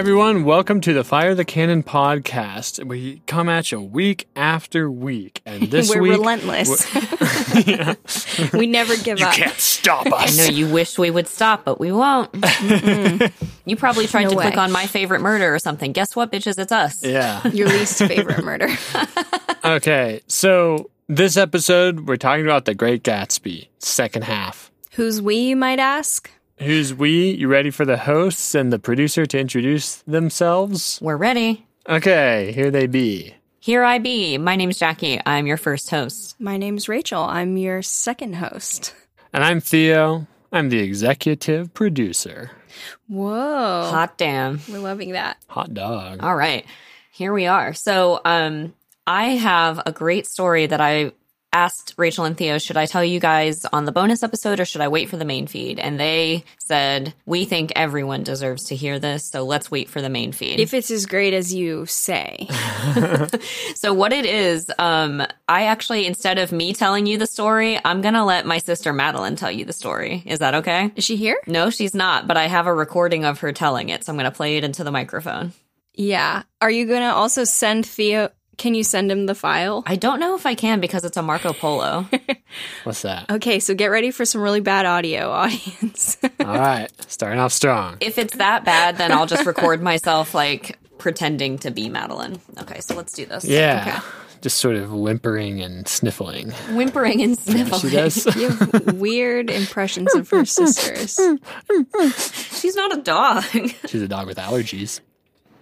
Hi, everyone. Welcome to the Fire the Cannon podcast. We come at you week after week. And this We're week. relentless. we never give You up. You can't stop us. I know you wish we would stop, but we won't. you probably tried No to click on my favorite murder or something. Guess what, bitches? It's us. Yeah. Your least favorite murder. Okay. So, this episode, we're talking about The Great Gatsby, second half. Who's we, you might ask? Who's we? You ready for the hosts and the producer to introduce themselves? We're ready. Okay, here they be. Here I be. My name's Jackie. I'm your first host. My name's Rachel. I'm your second host. And I'm Theo. I'm the executive producer. Whoa. Hot damn. We're loving that. Hot dog. All right. Here we are. So, um, I have a great story that I asked Rachel and Theo, should I tell you guys on the bonus episode or should I wait for the main feed? And they said, we think everyone deserves to hear this, so let's wait for the main feed. If it's as great as you say. So what it is, um, I actually instead of me telling you the story, I'm gonna let my sister Madeline tell you the story. Is that okay? Is she here? No, she's not, but I have a recording of her telling it, so I'm gonna play it into the microphone. Yeah. Are you going to also send Theo? Can you send him the file? I don't know if I can because it's a Marco Polo. What's that? Okay, so get ready for some really bad audio, audience. All right, starting off strong. if it's that bad, then I'll just record myself like pretending to be Madeline. Okay, so let's do this. Yeah. Just sort of whimpering and sniffling. Whimpering and sniffling. She does. you have weird impressions of her sisters. She's not a dog. She's a dog with allergies.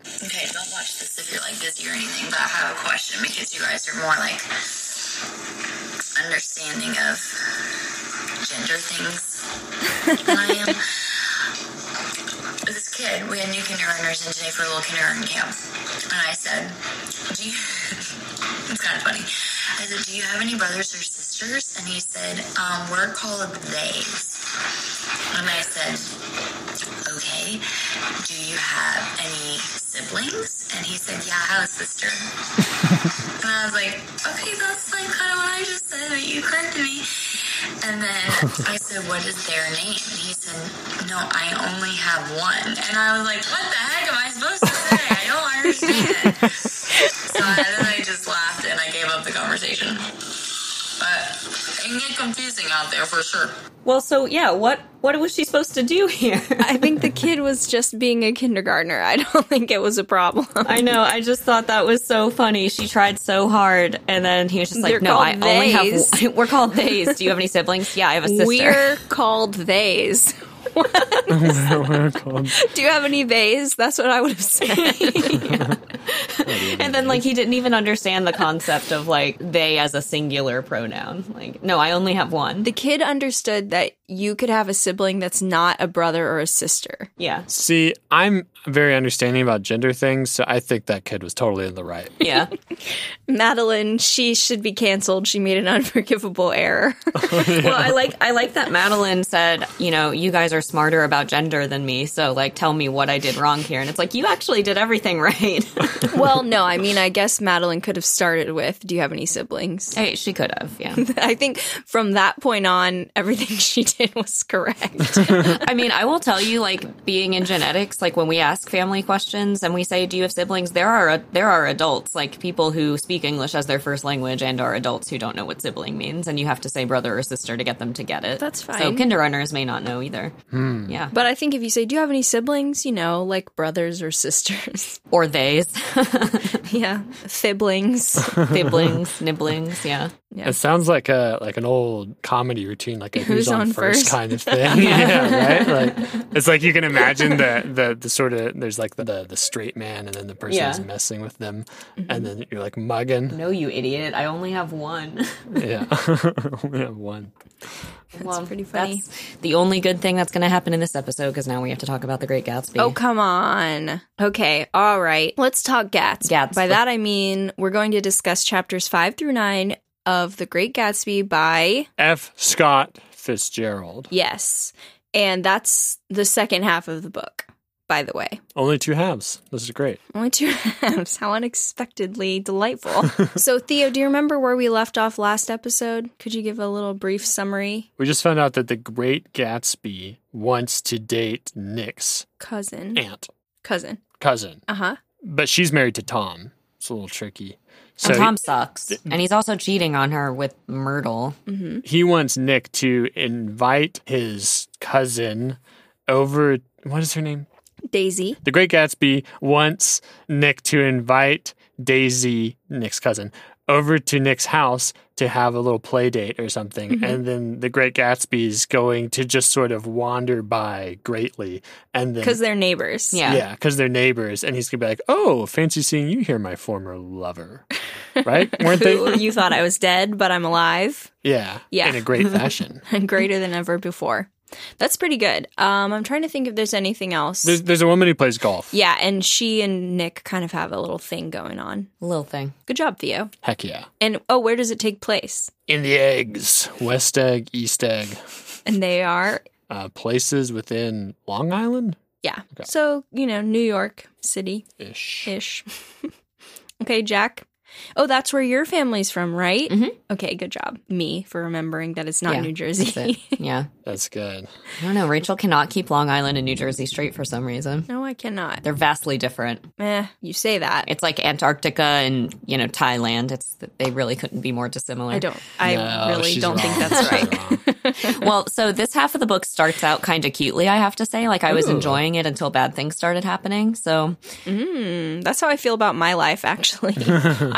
Okay, don't watch this if you're like busy or anything, but I have a question because you guys are more like understanding of gender things than I am. This kid, we had new kindergartners in today for a little kindergarten camp, and I said, "Do you?" it's kind of funny. I said, "Do you have any brothers or sisters?" And he said, um, "We're called theys." And I said, okay, do you have any siblings? And he said, yeah, I have a sister. and I was like, okay, that's like kind of what I just said, but you corrected me. And then I said, what is their name? And he said, no, I only have one. And I was like, what the heck am I supposed to say? I don't understand. so I, then I can get confusing out there for sure. well, so yeah, what what was she supposed to do here? I think the kid was just being a kindergartner. I don't think it was a problem. I know. I just thought that was so funny. She tried so hard, and then he was just like, They're "No, I called only have. We're called theys. Do you have any siblings? Yeah, I have a sister. We're called theys. We're Do you have any theys? That's what I would have said. and then like he didn't even understand the concept of like they as a singular pronoun. Like, no, I only have one. the kid understood that you could have a sibling that's not a brother or a sister. yeah, See, I'm very understanding about gender things, so I think that kid was totally in the right. yeah. Madeline, she should be canceled. She made an unforgivable error. well, I like I like that Madeline said, you know, you guys are smarter about gender than me, so like tell me what I did wrong here. And it's like you actually did everything right. well, no, I mean, I guess Madeline could have started with, Do you have any siblings? hey, she could have, yeah. I think from that point on, everything she did was correct. I mean, I will tell you, like being in genetics, like when we ask family questions and we say, "Do you have siblings?" There are there are adults, like people who speak English as their first language, and are adults who don't know what sibling means, and you have to say brother or sister to get them to get it. That's fine. So fine. kindergartners may not know either. Hmm. Yeah, But I think if you say, Do you have any siblings? You know, like brothers or sisters. or theys, yeah. Siblings. siblings, nibblings. Yeah. Yeah. It sounds like a like an old comedy routine, like a who's, Who's on, on first, first? kind of thing. yeah, right. Like it's like you can imagine the the, the sort of there's like the, the the straight man, and then the person Yeah. who's messing with them, mm-hmm. and then you're like mugging. No, you idiot! I only have one. Yeah, we have one. That's pretty funny. That's the only good thing that's going to happen in this episode because now we have to talk about the Great Gatsby. Oh, come on. Okay, all right. Let's talk Gatsby. Gatsby. By that, I mean we're going to discuss chapters five through nine of The Great Gatsby by, F. Scott Fitzgerald. yes. And that's the second half of the book, by the way. Only two halves. This is great. Only two halves. How unexpectedly delightful. so, Theo, do you remember where we left off last episode? Could you give a little brief summary? We just found out that the Great Gatsby wants to date Nick's Cousin. aunt. Cousin. cousin, Uh huh. but she's married to Tom. It's a little tricky. So and Tom sucks. And he's also cheating on her with Myrtle. Mm-hmm. he wants Nick to invite his cousin over. What is her name? Daisy. The Great Gatsby wants Nick to invite Daisy, Nick's cousin, over to Nick's house to have a little play date or something. Mm-hmm. And then the Great Gatsby's going to just sort of wander by greatly. And then. Because they're neighbors. Yeah. Yeah, because they're neighbors, and he's gonna be like, "Oh, fancy seeing you here, my former lover." Right? Weren't they? you thought I was dead, but I'm alive Yeah, Yeah. in a great fashion. and greater than ever before. That's pretty good. Um, I'm trying to think if there's anything else. There's there's a woman who plays golf. yeah, and she and Nick kind of have a little thing going on. Little thing. Good job, Theo. Heck yeah. And oh, where does it take place? In the eggs, West Egg, East Egg, And they are, uh, places within Long Island yeah. So, you know, New York City ish. ish. okay, Jack. Oh, that's where your family's from, right? Mhm. Okay, good job. Me for remembering that it's not Yeah, New That's Jersey. it. Yeah. That's good. I don't know. Rachel cannot keep Long Island and New Jersey straight for some reason. no, I cannot. They're vastly different. Eh, you say that. It's like Antarctica and, you know, Thailand. It's they really couldn't be more dissimilar. I don't. I No, really don't think wrong. that's She's right. wrong. well, so this half of the book starts out kind of cutely, I have to say. Like I was Ooh. enjoying it until bad things started happening. So Mm, that's how I feel about my life, actually.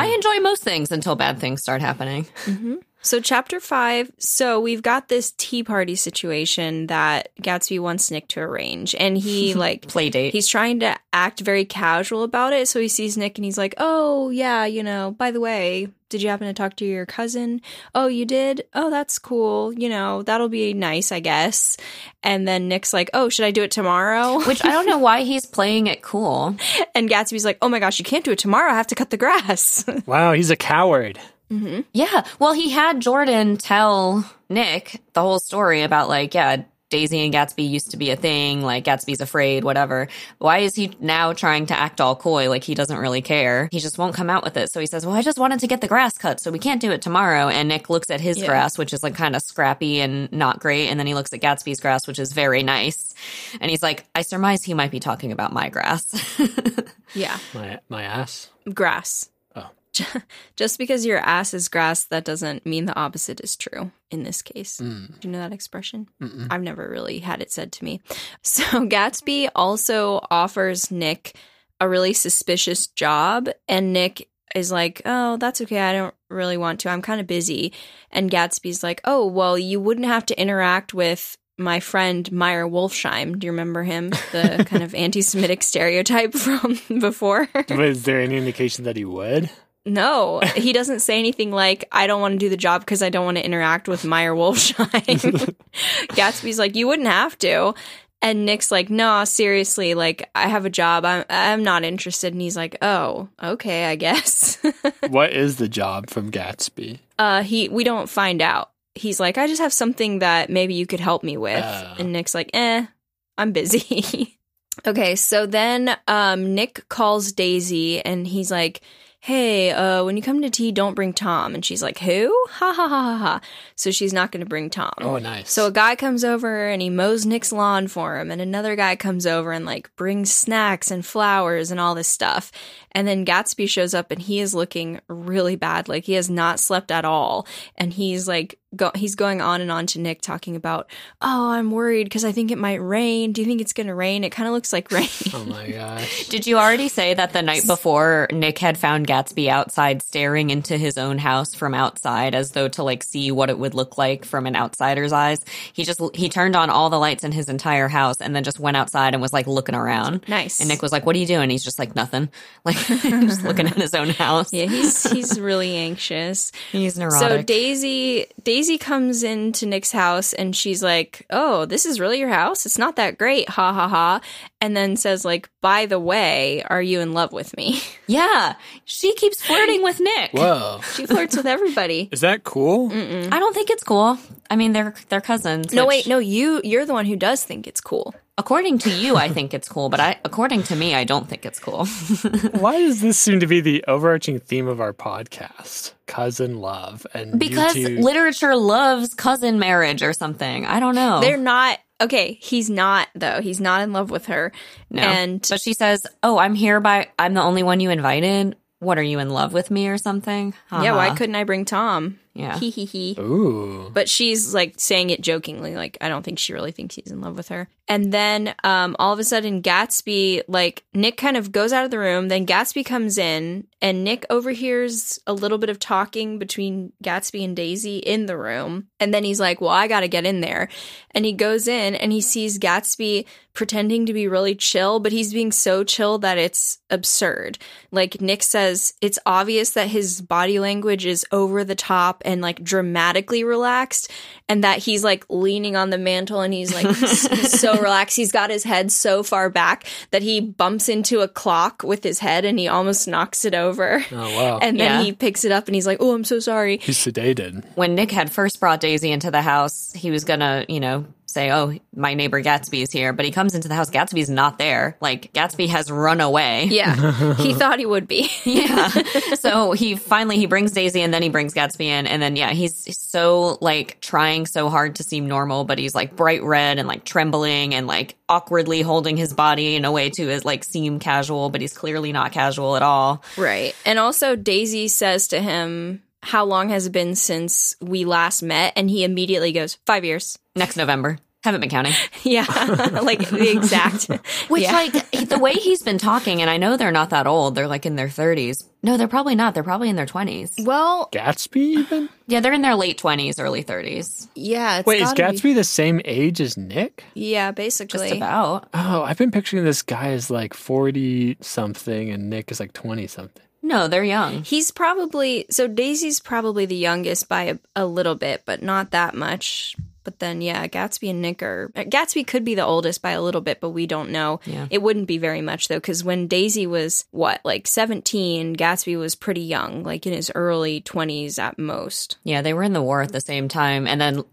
I enjoy most things until bad things start happening. Mm-hmm. So, chapter five. So, we've got this tea party situation that Gatsby wants Nick to arrange. And he, like, Play date. he's trying to act very casual about it. So, he sees Nick and he's like, Oh, yeah, you know, by the way, did you happen to talk to your cousin? Oh, you did? Oh, that's cool. You know, that'll be nice, I guess. And then Nick's like, Oh, should I do it tomorrow? Which I don't know why he's playing it cool. And Gatsby's like, Oh my gosh, you can't do it tomorrow. I have to cut the grass. Wow, he's a coward. Mm-hmm. Yeah. Well, he had Jordan tell Nick the whole story about like, yeah, Daisy and Gatsby used to be a thing, like Gatsby's afraid, whatever. Why is he now trying to act all coy like he doesn't really care? He just won't come out with it. So he says, Well, I just wanted to get the grass cut, so we can't do it tomorrow. And Nick looks at his Yeah. grass, which is like kind of scrappy and not great. And then he looks at Gatsby's grass, which is very nice. And he's like, I surmise he might be talking about my grass. yeah. My my ass. grass. Just because your ass is grass, that doesn't mean the opposite is true in this case. Mm. Do you know that expression? I've never really had it said to me. So Gatsby also offers Nick a really suspicious job, and Nick is like, Oh, that's okay. I don't really want to. I'm kind of busy. And Gatsby's like, Oh, well, you wouldn't have to interact with my friend Meyer Wolfsheim. Do you remember him? The kind of anti Semitic stereotype from before? Was there any indication that he would? No, he doesn't say anything like, I don't want to do the job because I don't want to interact with Meyer Wolfsheim. Gatsby's like, you wouldn't have to. And Nick's like, no, seriously, like, I have a job. I'm, I'm not interested. And he's like, oh, okay, I guess. what is the job from Gatsby? uh, he, we don't find out. He's like, I just have something that maybe you could help me with. Oh. And Nick's like, eh, I'm busy. okay, so then um, Nick calls Daisy and he's like, hey, uh, when you come to tea, don't bring Tom. And she's like, who? Ha ha ha ha ha. So she's not going to bring Tom. Oh, nice. So a guy comes over and he mows Nick's lawn for him, and another guy comes over and like brings snacks and flowers and all this stuff. And then Gatsby shows up and he is looking really bad, like he has not slept at all, and he's like go- he's going on and on to Nick talking about, oh, I'm worried because I think it might rain. Do you think it's gonna rain? It kind of looks like rain. oh my gosh. Did you already say that the night before Nick had found Gatsby outside staring into his own house from outside as though to like see what it would look like from an outsider's eyes? He just he turned on all the lights in his entire house and then just went outside and was like looking around. nice. And Nick was like, "What are you doing?" He's just like, "Nothing." Like just looking at his own house. yeah, he's he's really anxious. He's neurotic. So neurotic. Daisy Daisy comes into Nick's house and she's like, "Oh, this is really your house? It's not that great." Ha ha ha. And then says like, "By the way, are you in love with me?" yeah, she keeps flirting with Nick. Whoa. She flirts with everybody. Is that cool? I don't think it's cool. I mean, they're they're cousins. No, which- wait, no, you you're the one who does think it's cool. According to you, I think it's cool, but I, according to me, I don't think it's cool. Why does this seem to be the overarching theme of our podcast? Cousin love and because you two- literature loves cousin marriage or something. I don't know. They're not okay, he's not though. He's not in love with her. No. And But she says, "Oh, I'm here by I'm the only one you invited. What are you in love with me or something?" yeah, why couldn't I bring Tom? Yeah. Hee hee hee. Ooh. But she's like saying it jokingly, like I don't think she really thinks he's in love with her. And then um all of a sudden Gatsby, like Nick kind of goes out of the room, then Gatsby comes in and Nick overhears a little bit of talking between Gatsby and Daisy in the room. And then he's like, Well, I gotta get in there. And he goes in and he sees Gatsby pretending to be really chill, but he's being so chill that it's absurd. Like Nick says, it's obvious that his body language is over the top and like dramatically relaxed, and that he's like leaning on the mantle and he's like s- so relaxed. He's got his head so far back that he bumps into a clock with his head and he almost knocks it over. Oh wow. And then Yeah. he picks it up and he's like, Oh, I'm so sorry. He's sedated. when Nick had first brought Daisy into the house, he was gonna, you know, say, "Oh, my neighbor Gatsby's here," but he comes into the house. Gatsby's not there. Like Gatsby has run away. Yeah, he thought he would be. Yeah. so he finally he brings Daisy and then he brings Gatsby in and then yeah, he's so like trying so hard to seem normal, but he's like bright red and like trembling and like awkwardly holding his body in a way to is like seem casual, but he's clearly not casual at all. Right. And also, Daisy says to him, How long has it been since we last met? And he immediately goes, Five years. Next November. Haven't been counting. Yeah. like the exact. Which, Yeah. like, the way he's been talking, and I know they're not that old. They're like in their 30s. No, they're probably not. They're probably in their 20s. Well, Gatsby even? Yeah, they're in their late 20s, early 30s. yeah. It's Wait, is Gatsby be- the same age as Nick? yeah, basically. Just basically. about. Oh, I've been picturing this guy as like 40 something and Nick is like 20 something. No, they're young. He's probably so Daisy's probably the youngest by a, a little bit, but not that much. But then, yeah, Gatsby and Nick are. Gatsby could be the oldest by a little bit, but we don't know. Yeah. It wouldn't be very much, though, because when Daisy was, what, like 17, Gatsby was pretty young, like in his early 20s at most. Yeah, they were in the war at the same time. And then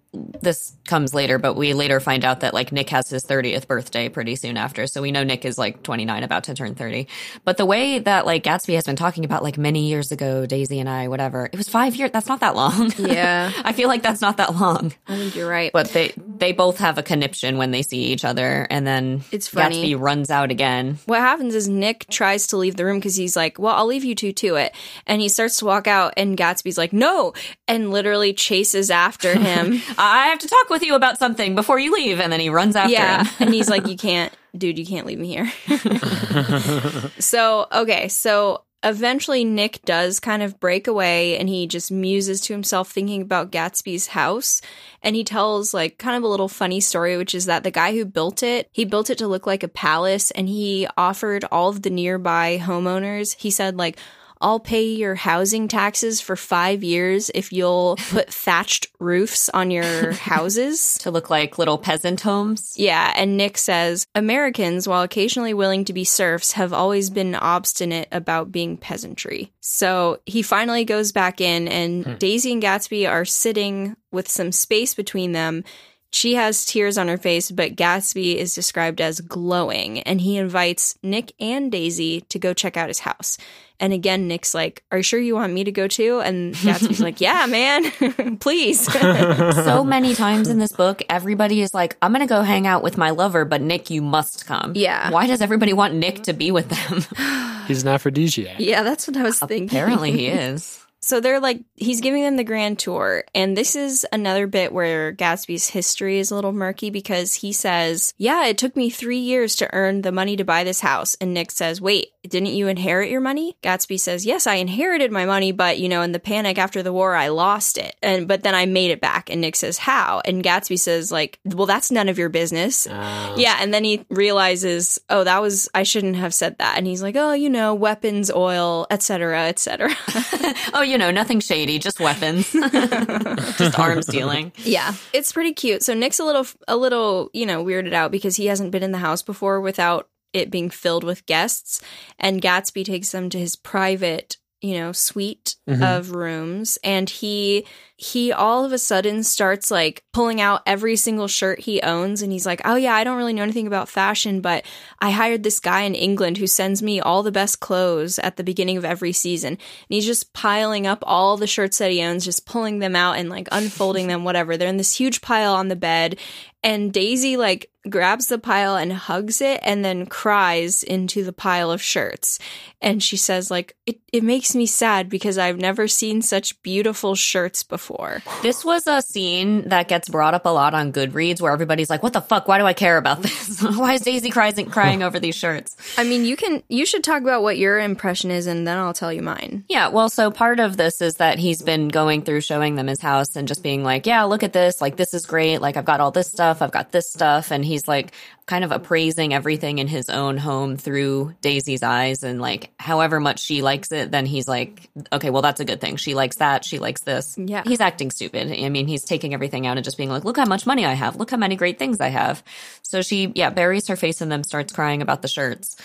this comes later, but we later find out that like Nick has his 30th birthday pretty soon after. So we know Nick is like 29, about to turn 30. But the way that like Gatsby has been talking about like many years ago, Daisy and I, whatever, it was five years. That's not that long. Yeah. I feel like that's not that long. I think you're right. But they they both have a conniption when they see each other, and then It's funny. Gatsby runs out again. what happens is Nick tries to leave the room because he's like, Well, I'll leave you two to it. And he starts to walk out, and Gatsby's like, No, and literally chases after him. I have to talk with you about something before you leave, and then he runs after yeah. him. and he's like, You can't, dude, you can't leave me here. so, okay. So eventually, Nick does kind of break away and he just muses to himself thinking about Gatsby's house. And he tells, like, kind of a little funny story, which is that the guy who built it, he built it to look like a palace and he offered all of the nearby homeowners, he said, like, I'll pay your housing taxes for five years if you'll put thatched roofs on your houses. To look like little peasant homes. Yeah, and Nick says Americans, while occasionally willing to be serfs, have always been obstinate about being peasantry. So he finally goes back in, and hmm. Daisy and Gatsby are sitting with some space between them. She has tears on her face, but Gatsby is described as glowing, and he invites Nick and Daisy to go check out his house. And again, Nick's like, Are you sure you want me to go too? And Gatsby's like, Yeah, man, please. so many times in this book, everybody is like, I'm going to go hang out with my lover, but Nick, you must come. Yeah. Why does everybody want Nick to be with them? He's an aphrodisiac. yeah, that's what I was thinking. Apparently he is. So they're like, he's giving them the grand tour. And this is another bit where Gatsby's history is a little murky because he says, Yeah, it took me three years to earn the money to buy this house. And Nick says, Wait, didn't you inherit your money? Gatsby says, Yes, I inherited my money, but you know, in the panic after the war, I lost it. And but then I made it back. And Nick says, How? And Gatsby says, like, well, that's none of your business. Uh, Yeah, and then he realizes, oh, that was I shouldn't have said that. And he's like, oh, you know, weapons, oil, etc., etc. Oh, you know, nothing shady, just weapons. just arms dealing. Yeah, it's pretty cute. So Nick's a little, a little, you know, weirded out because he hasn't been in the house before without it being filled with guests. And Gatsby takes them to his private you know, suite Mhm. of rooms and he he all of a sudden starts like pulling out every single shirt he owns and he's like, "Oh yeah, I don't really know anything about fashion, but I hired this guy in England who sends me all the best clothes at the beginning of every season." And he's just piling up all the shirts that he owns, just pulling them out and like unfolding them whatever. They're in this huge pile on the bed and Daisy like grabs the pile and hugs it and then cries into the pile of shirts. And she says like it it makes me sad because I've never seen such beautiful shirts before. This was a scene that gets brought up a lot on Goodreads where everybody's like, what the fuck? Why do I care about this? Why is Daisy crying, crying over these shirts? I mean, you can you should talk about what your impression is and then I'll tell you mine. Yeah, well, so part of this is that he's been going through showing them his house and just being like, yeah, look at this. Like, this is great. Like, I've got all this stuff. I've got this stuff. And he's like kind of appraising everything in his own home through Daisy's eyes. And like, however much she likes it, then he's like, okay, well, that's a good thing. She likes that. She likes this. Yeah. He's acting stupid. I mean, he's taking everything out and just being like, look how much money I have. Look how many great things I have. So she, yeah, buries her face in them, starts crying about the shirts.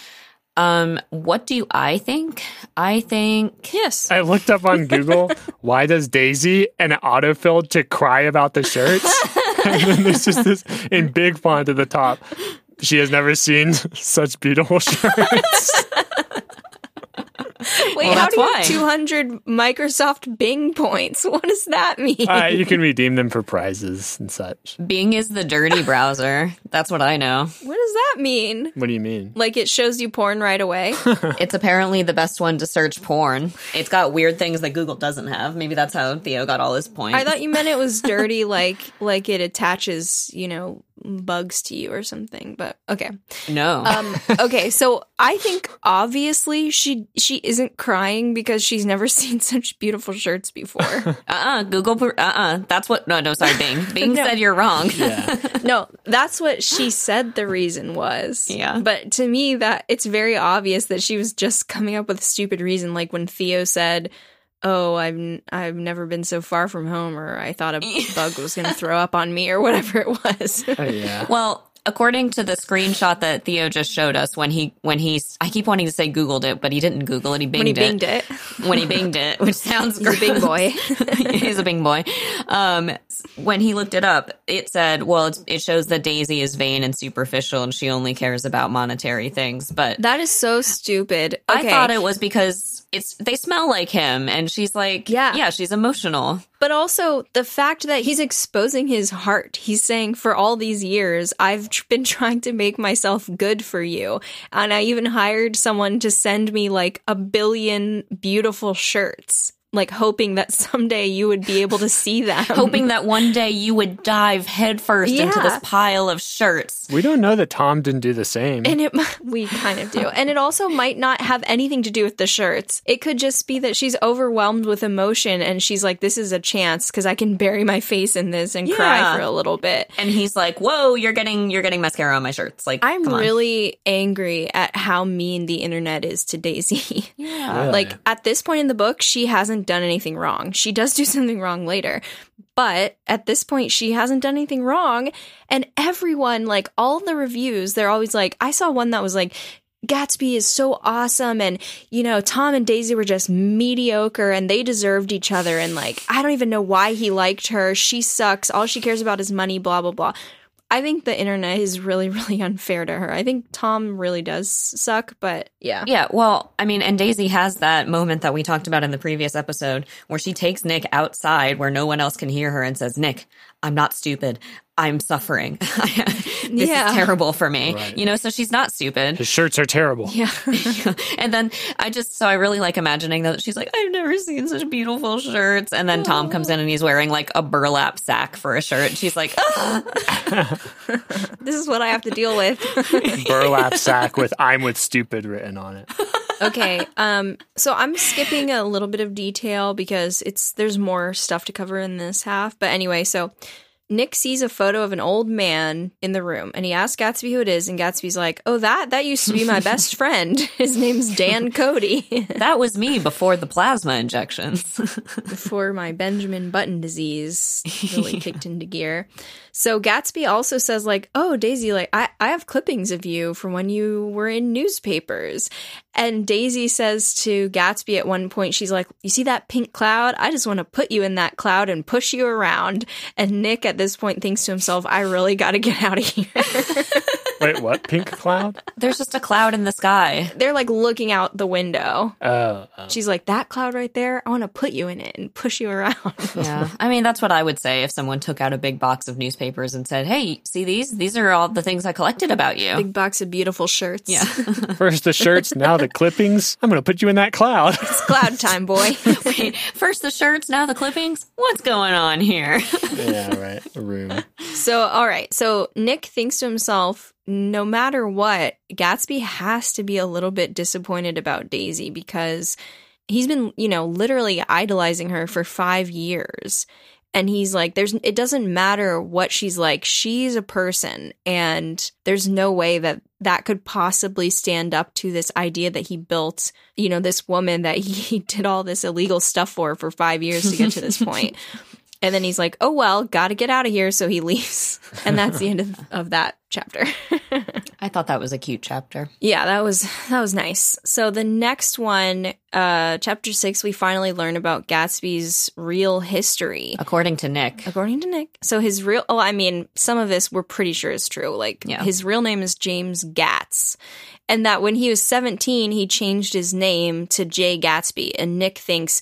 Um, what do I think? I think Yes. I looked up on Google, why does Daisy and it autofilled to cry about the shirts? and then there's just this in big font at the top. She has never seen such beautiful shirts. Wait, Well, how do you why. have 200 Microsoft Bing points? What does that mean? uh, you can redeem them for prizes and such. Bing is the dirty browser. That's what I know. what does that mean? What do you mean? Like it shows you porn right away? It's apparently the best one to search porn. It's got weird things that Google doesn't have. Maybe that's how Theo got all his points. I thought you meant it was dirty, like like it attaches, you know, bugs to you or something. But okay, no. um, okay. So I think obviously she she isn't crying because she's never seen such beautiful shirts before. uh-uh. Google. per- Uh-uh. That's what. No, no. Sorry, Bing. Bing No. said you're wrong. Yeah. no, that's what she said the reason was. Yeah. But to me, that it's very obvious that she was just coming up with a stupid reason, like when Theo said. Oh, I've n- I've never been so far from home, or I thought a bug was going to throw up on me, or whatever it was. Oh, yeah. Well, according to the screenshot that Theo just showed us, when he when he's, I keep wanting to say Googled it, but he didn't Google it. He binged when he it. binged it, when he binged it, which sounds he's a big boy. He's a bing boy. Um, when he looked it up, it said, well, it's, it shows that Daisy is vain and superficial and she only cares about monetary things. But That is so stupid. I thought it was because it's, they smell like him and she's like, Yeah. yeah, she's emotional. But also the fact that he's exposing his heart. He's saying, for all these years, I've tr- been trying to make myself good for you. And I even hired someone to send me like a billion beautiful shirts, like hoping that someday you would be able to see them. Hoping that one day you would dive headfirst into this pile of shirts. We don't know that Tom didn't do the same. And it, we kind of do. And it also might not have anything to do with the shirts. It could just be that she's overwhelmed with emotion and she's like, this is a chance because I can bury my face in this and cry for a little bit. And he's like, whoa, you're getting, you're getting mascara on my shirts. Like, I'm really angry at how mean the internet is to Daisy. Yeah. Really? like at this point in the book, she hasn't done anything wrong. She does do something wrong later. But at this point, she hasn't done anything wrong. And everyone, like all the reviews, they're always like, I saw one that was like, Gatsby is so awesome. And, you know, Tom and Daisy were just mediocre and they deserved each other. And, like, I don't even know why he liked her. She sucks. All she cares about is money, blah, blah, blah. I think the internet is really, really unfair to her. I think Tom really does suck, but yeah. Yeah, well, I mean, and Daisy has that moment that we talked about in the previous episode where she takes Nick outside where no one else can hear her and says, Nick, I'm not stupid. I'm suffering. this Yeah. is terrible for me. Right. You know, so she's not stupid. His shirts are terrible. Yeah. and then I just, so I really like imagining that she's like, I've never seen such beautiful shirts. And then Tom comes in and he's wearing like a burlap sack for a shirt. She's like, ah! this is what I have to deal with. Burlap sack with "I'm with stupid" written on it. Okay. Um so I'm skipping a little bit of detail because it's there's more stuff to cover in this half. But anyway, so Nick sees a photo of an old man in the room and he asks Gatsby who it is and Gatsby's like, "Oh, that that used to be my best friend. His name's Dan Cody." that was me before the plasma injections. before my Benjamin Button disease really kicked into gear. So Gatsby also says, like, oh, Daisy, like, I, I have clippings of you from when you were in newspapers. And Daisy says to Gatsby at one point, she's like, You see that pink cloud? I just want to put you in that cloud and push you around. And Nick at this point thinks to himself, I really got to get out of here. Wait, what? Pink cloud? There's just a cloud in the sky. They're like looking out the window. Oh, oh. She's like, That cloud right there, I want to put you in it and push you around. Yeah. I mean, that's what I would say if someone took out a big box of newspapers and said, Hey, see these? These are all the things I collected about you. Big box of beautiful shirts. yeah. First the shirts, now the clippings. I'm going to put you in that cloud. It's cloud time, boy. Wait, first the shirts, now the clippings? What's going on here? yeah, right. A room. So, all right. So, Nick thinks to himself, no matter what, Gatsby has to be a little bit disappointed about Daisy because he's been, you know, literally idolizing her for five years. And he's like, there's, it doesn't matter what she's like. She's a person. And there's no way that that could possibly stand up to this idea that he built, you know, this woman that he did all this illegal stuff for for five years to get to this point. And then he's like, oh, well, gotta get out of here. So he leaves. And that's the end of, of that chapter. I thought that was a cute chapter. yeah, that was, that was nice. So the next one, uh, chapter six, we finally learn about Gatsby's real history. According to Nick. According to Nick. So his real, oh, I mean, some of this we're pretty sure is true. Like Yeah. his real name is James Gatz. And that when he was 17, he changed his name to Jay Gatsby. And Nick thinks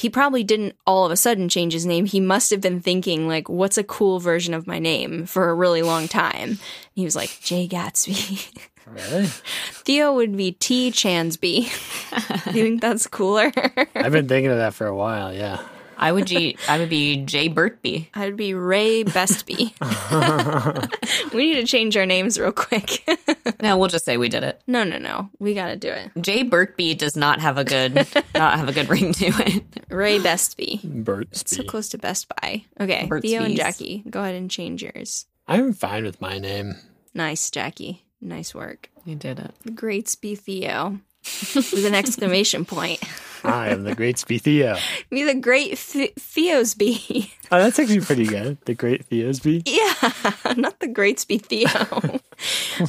he probably didn't all of a sudden change his name. He must have been thinking, like, what's a cool version of my name for a really long time. He was like, Jay Gatsby. Really? Theo would be T Chansby. You think that's cooler? I've been thinking of that for a while. Yeah. I would G I would be Jay Burtby. I'd be Ray Bestby. we need to change our names real quick. No, we'll just say we did it. no, no, no. We got to do it. Jay Burtby does not have a good not have a good ring to it. Ray Bestby. Bert So close to Best Buy. Okay, Burt's Theo and Jackie, go ahead and change yours. I'm fine with my name. Nice, Jackie. Nice work. You did it. Great Spee Theo. With an exclamation point. I am the great Theo. Be the great Th- Theosby. Oh, that's actually pretty good. The great Theosby. Yeah, not the great Theo.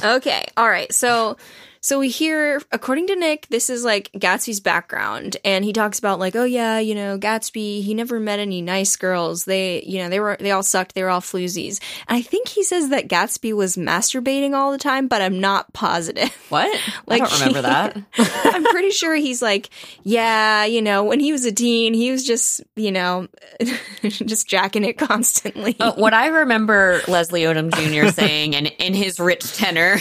okay, all right. So so we hear according to Nick, this is like Gatsby's background and he talks about like, oh yeah, you know, Gatsby, he never met any nice girls. They, you know, they were they all sucked, they were all floozies. And I think he says that Gatsby was masturbating all the time, but I'm not positive. What? Like I don't remember that. I'm pretty sure he's like, yeah, you know, when he was a teen, he was just, you know, just jacking it constantly. Uh, what I remember Leslie Odom Jr. saying and in his rich tenor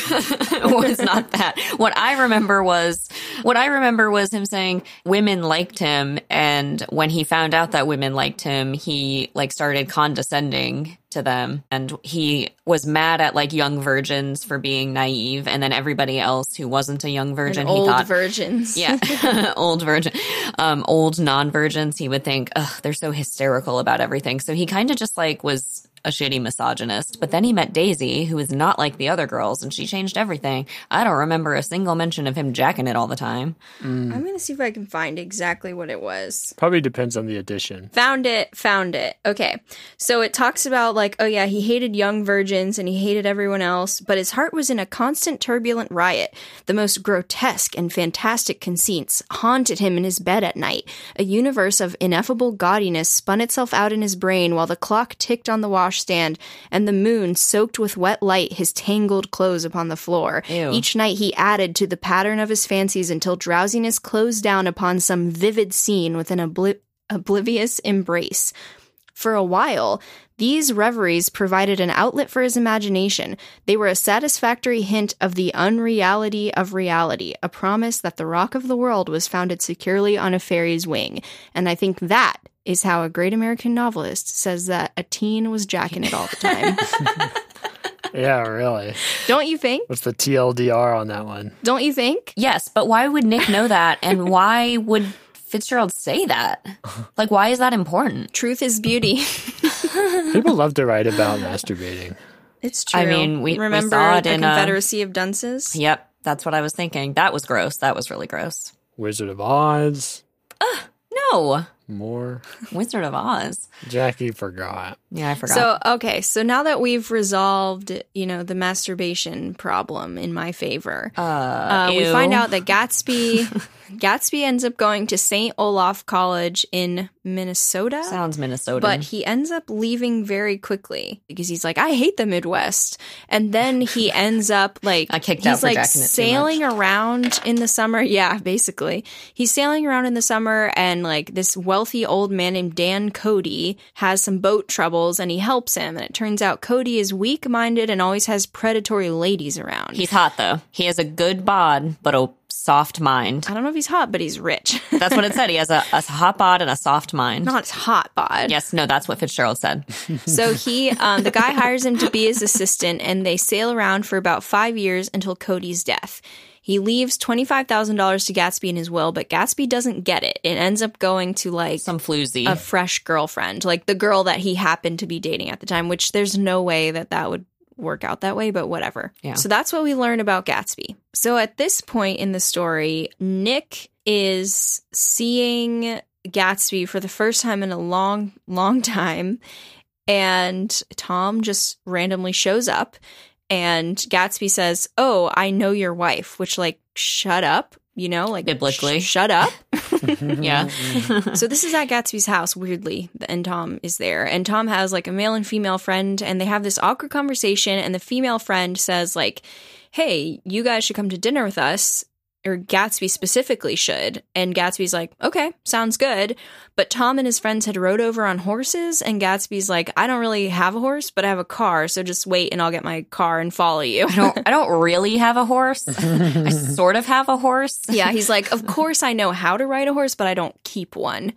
was not that. What I remember was what I remember was him saying women liked him and when he found out that women liked him, he like started condescending to them and he was mad at like young virgins for being naive and then everybody else who wasn't a young virgin And he old thought virgins. yeah, old virgin, um, old non-virgins. He would think, ugh, they're so hysterical about everything. So he kind of just like was a shitty misogynist. But then he met Daisy, who was not like the other girls, and she changed everything. I don't remember a single mention of him jacking it all the time. Mm. I'm gonna see if I can find exactly what it was. Probably depends on the edition. Found it, found it. Okay. So it talks about like, oh yeah, he hated young virgins and he hated everyone else, but his heart was in a constant turbulent riot. The most grotesque and fantastic conceits haunted him in his bed at night. A universe of ineffable gaudiness spun itself out in his brain while the clock ticked on the washstand and the moon soaked with wet light his tangled clothes upon the floor. Ew. Each night he added to the pattern of his fancies until drowsiness closed down upon some vivid scene with an obli- oblivious embrace. For a while, these reveries provided an outlet for his imagination. They were a satisfactory hint of the unreality of reality, a promise that the rock of the world was founded securely on a fairy's wing. And I think that is how a great American novelist says that a teen was jacking it all the time. Yeah, really. Don't you think? What's the TLDR on that one? Don't you think? Yes, but why would Nick know that? And why would Fitzgerald say that? Like, why is that important? Truth is beauty. People love to write about masturbating. It's true. I mean, we- we remember saw it the in, uh, Confederacy of Dunces. Yep, that's what I was thinking. That was gross. That was really gross. Wizard of Oz. No, more. Wizard of Oz. Jackie forgot. Yeah, I forgot. So, okay, so now that we've resolved, you know, the masturbation problem in my favor, uh, uh, we find out that Gatsby Gatsby ends up going to St. Olaf College in Minnesota. sounds Minnesota. But he ends up leaving very quickly because he's like, I hate the Midwest. And then he ends up like I kicked he's out for like jacking it too sailing around in the summer. Yeah, basically. He's sailing around in the summer and like this wealthy old man named Dan Cody has some boat troubles and he helps him. And it turns out Cody is weak minded and always has predatory ladies around. He's hot though. He has a good bod, but a soft mind. I don't know if he's hot, but he's rich. That's what it said. He has a, a hot bod and a soft mind. Not hot bod. yes, no, that's what Fitzgerald said. So he, um, the guy hires him to be his assistant, and they sail around for about five years until Cody's death. He leaves twenty five thousand dollars to Gatsby in his will, but Gatsby doesn't get it. It ends up going to like Some floozy. a fresh girlfriend, like the girl that he happened to be dating at the time. Which there's no way that that would work out that way, but whatever. Yeah. So that's what we learn about Gatsby. So at this point in the story, Nick is seeing Gatsby for the first time in a long, long time. And Tom just randomly shows up and Gatsby says, Oh, I know your wife, which, like, shut up, you know, like, Biblically. sh- shut up. yeah. so this is at Gatsby's house, weirdly, and Tom is there. And Tom has like a male and female friend, and they have this awkward conversation. And the female friend says, like, hey, you guys should come to dinner with us. Or Gatsby specifically should. And Gatsby's like, okay, sounds good. But Tom and his friends had rode over on horses, and Gatsby's like, I don't really have a horse, but I have a car, so just wait and I'll get my car and follow you. I don't I don't really have a horse. I sort of have a horse. Yeah, he's like, Of course I know how to ride a horse, but I don't keep one.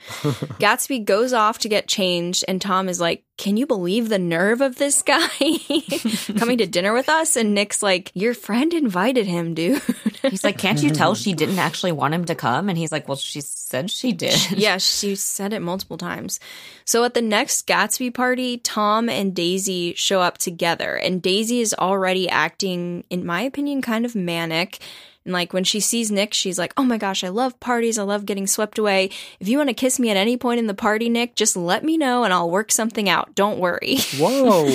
Gatsby goes off to get changed, and Tom is like, Can you believe the nerve of this guy coming to dinner with us? And Nick's like, Your friend invited him, dude. He's like, Can't you tell she didn't actually want him to come? And he's like, Well, she said she did. yeah, she said it multiple times. So at the next Gatsby party, Tom and Daisy show up together, and Daisy is already acting, in my opinion, kind of manic. And like when she sees Nick, she's like, "Oh my gosh, I love parties. I love getting swept away. If you want to kiss me at any point in the party, Nick, just let me know and I'll work something out. Don't worry." Whoa.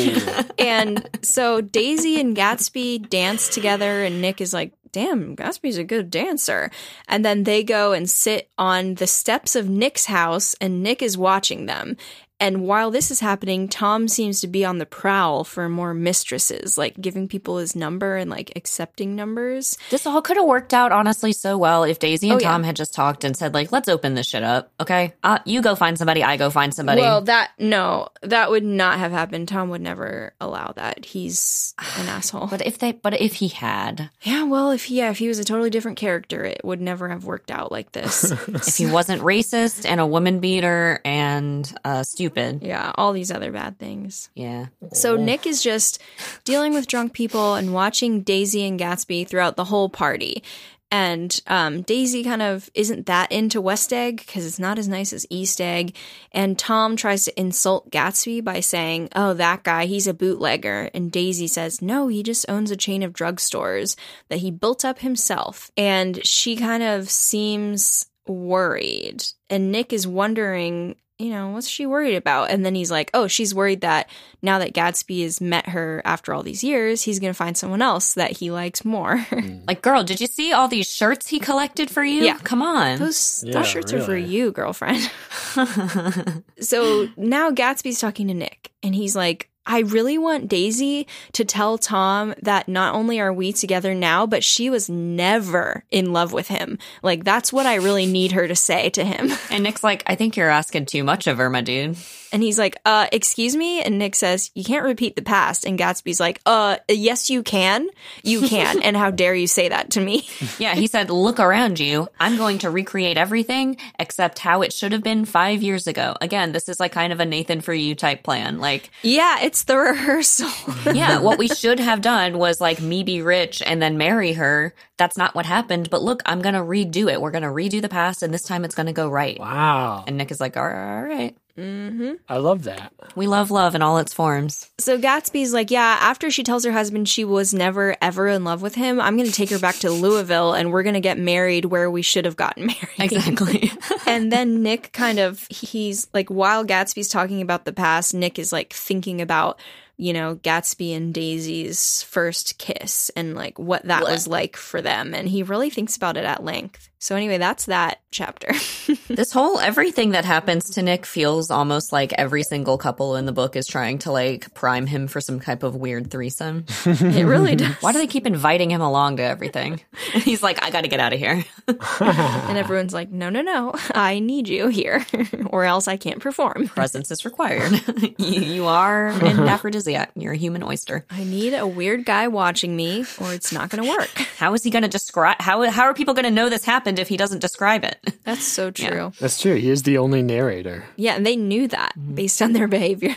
and so Daisy and Gatsby dance together, and Nick is like, damn, Gatsby's a good dancer. And then they go and sit on the steps of Nick's house, and Nick is watching them. And while this is happening, Tom seems to be on the prowl for more mistresses, like giving people his number and like accepting numbers. This all could have worked out honestly so well if Daisy and Oh, yeah. Tom had just talked and said, like, let's open this shit up. Okay. Uh, you go find somebody, I go find somebody. Well, that no, that would not have happened. Tom would never allow that. He's an asshole. but if they but if he had, Yeah, well, if he, yeah, if he was a totally different character, it would never have worked out like this. if he wasn't racist and a woman beater and uh stupid. Yeah, all these other bad things. Yeah. So Nick is just dealing with drunk people and watching Daisy and Gatsby throughout the whole party. And um, Daisy kind of isn't that into West Egg because it's not as nice as East Egg. And Tom tries to insult Gatsby by saying, Oh, that guy, he's a bootlegger. And Daisy says, No, he just owns a chain of drugstores that he built up himself. And she kind of seems worried. And Nick is wondering, you know, what's she worried about? And then he's like, oh, she's worried that now that Gatsby has met her after all these years, he's going to find someone else that he likes more. Hmm. Like, girl, did you see all these shirts he collected for you? Yeah. Come on. those, Yeah, those shirts are for you, girlfriend. so now Gatsby's talking to Nick, and he's like, I really want Daisy to tell Tom that not only are we together now, but she was never in love with him. Like, that's what I really need her to say to him. and Nick's like, I think you're asking too much of her, my dude. And he's like, uh, excuse me? And Nick says, you can't repeat the past. And Gatsby's like, uh, yes, you can. You can. and how dare you say that to me? Yeah, he said, look around you. I'm going to recreate everything except how it should have been five years ago. Again, this is like kind of a Nathan for you type plan. Like, yeah, it's the rehearsal. yeah, what we should have done was like me be rich and then marry her. That's not what happened. But look, I'm going to redo it. We're going to redo the past and this time it's going to go right. Wow. And Nick is like, all right. Mm-hmm. I love that. We love love in all its forms. So Gatsby's like, yeah, after she tells her husband she was never ever in love with him, I'm going to take her back to Louisville and we're going to get married where we should have gotten married. Exactly. and then Nick kind of, he's like, while Gatsby's talking about the past, Nick is like thinking about, you know, Gatsby and Daisy's first kiss and like what that was like for them. And he really thinks about it at length. So, anyway, that's that chapter. this whole everything that happens to Nick feels almost like every single couple in the book is trying to like prime him for some type of weird threesome. it really does. Why do they keep inviting him along to everything? And he's like, I got to get out of here. and everyone's like, no, no, no, I need you here or else I can't perform. Presence is required. you, you are an aphrodisiac. You're a human oyster. I need a weird guy watching me or it's not going to work. How is he going to describe? How, how are people going to know this happened if he doesn't describe it? That's so true. That's true. He is the only narrator. Yeah, and they knew that based on their behavior.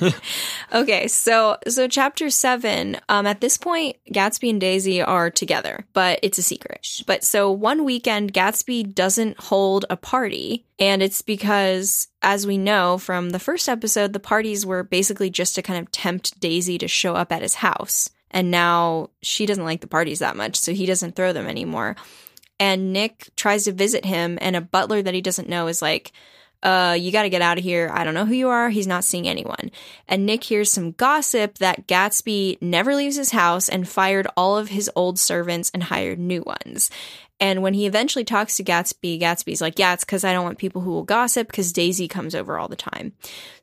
okay, so so chapter seven. Um, at this point, Gatsby and Daisy are together, but it's a secret. But so one weekend, Gatsby doesn't hold a party, and it's because, as we know from the first episode, the parties were basically just to kind of tempt Daisy to show up at his house. And now she doesn't like the parties that much, so he doesn't throw them anymore. And Nick tries to visit him, and a butler that he doesn't know is like, uh, you got to get out of here. I don't know who you are. He's not seeing anyone. And Nick hears some gossip that Gatsby never leaves his house and fired all of his old servants and hired new ones. And when he eventually talks to Gatsby, Gatsby's like, Yeah, it's because I don't want people who will gossip because Daisy comes over all the time.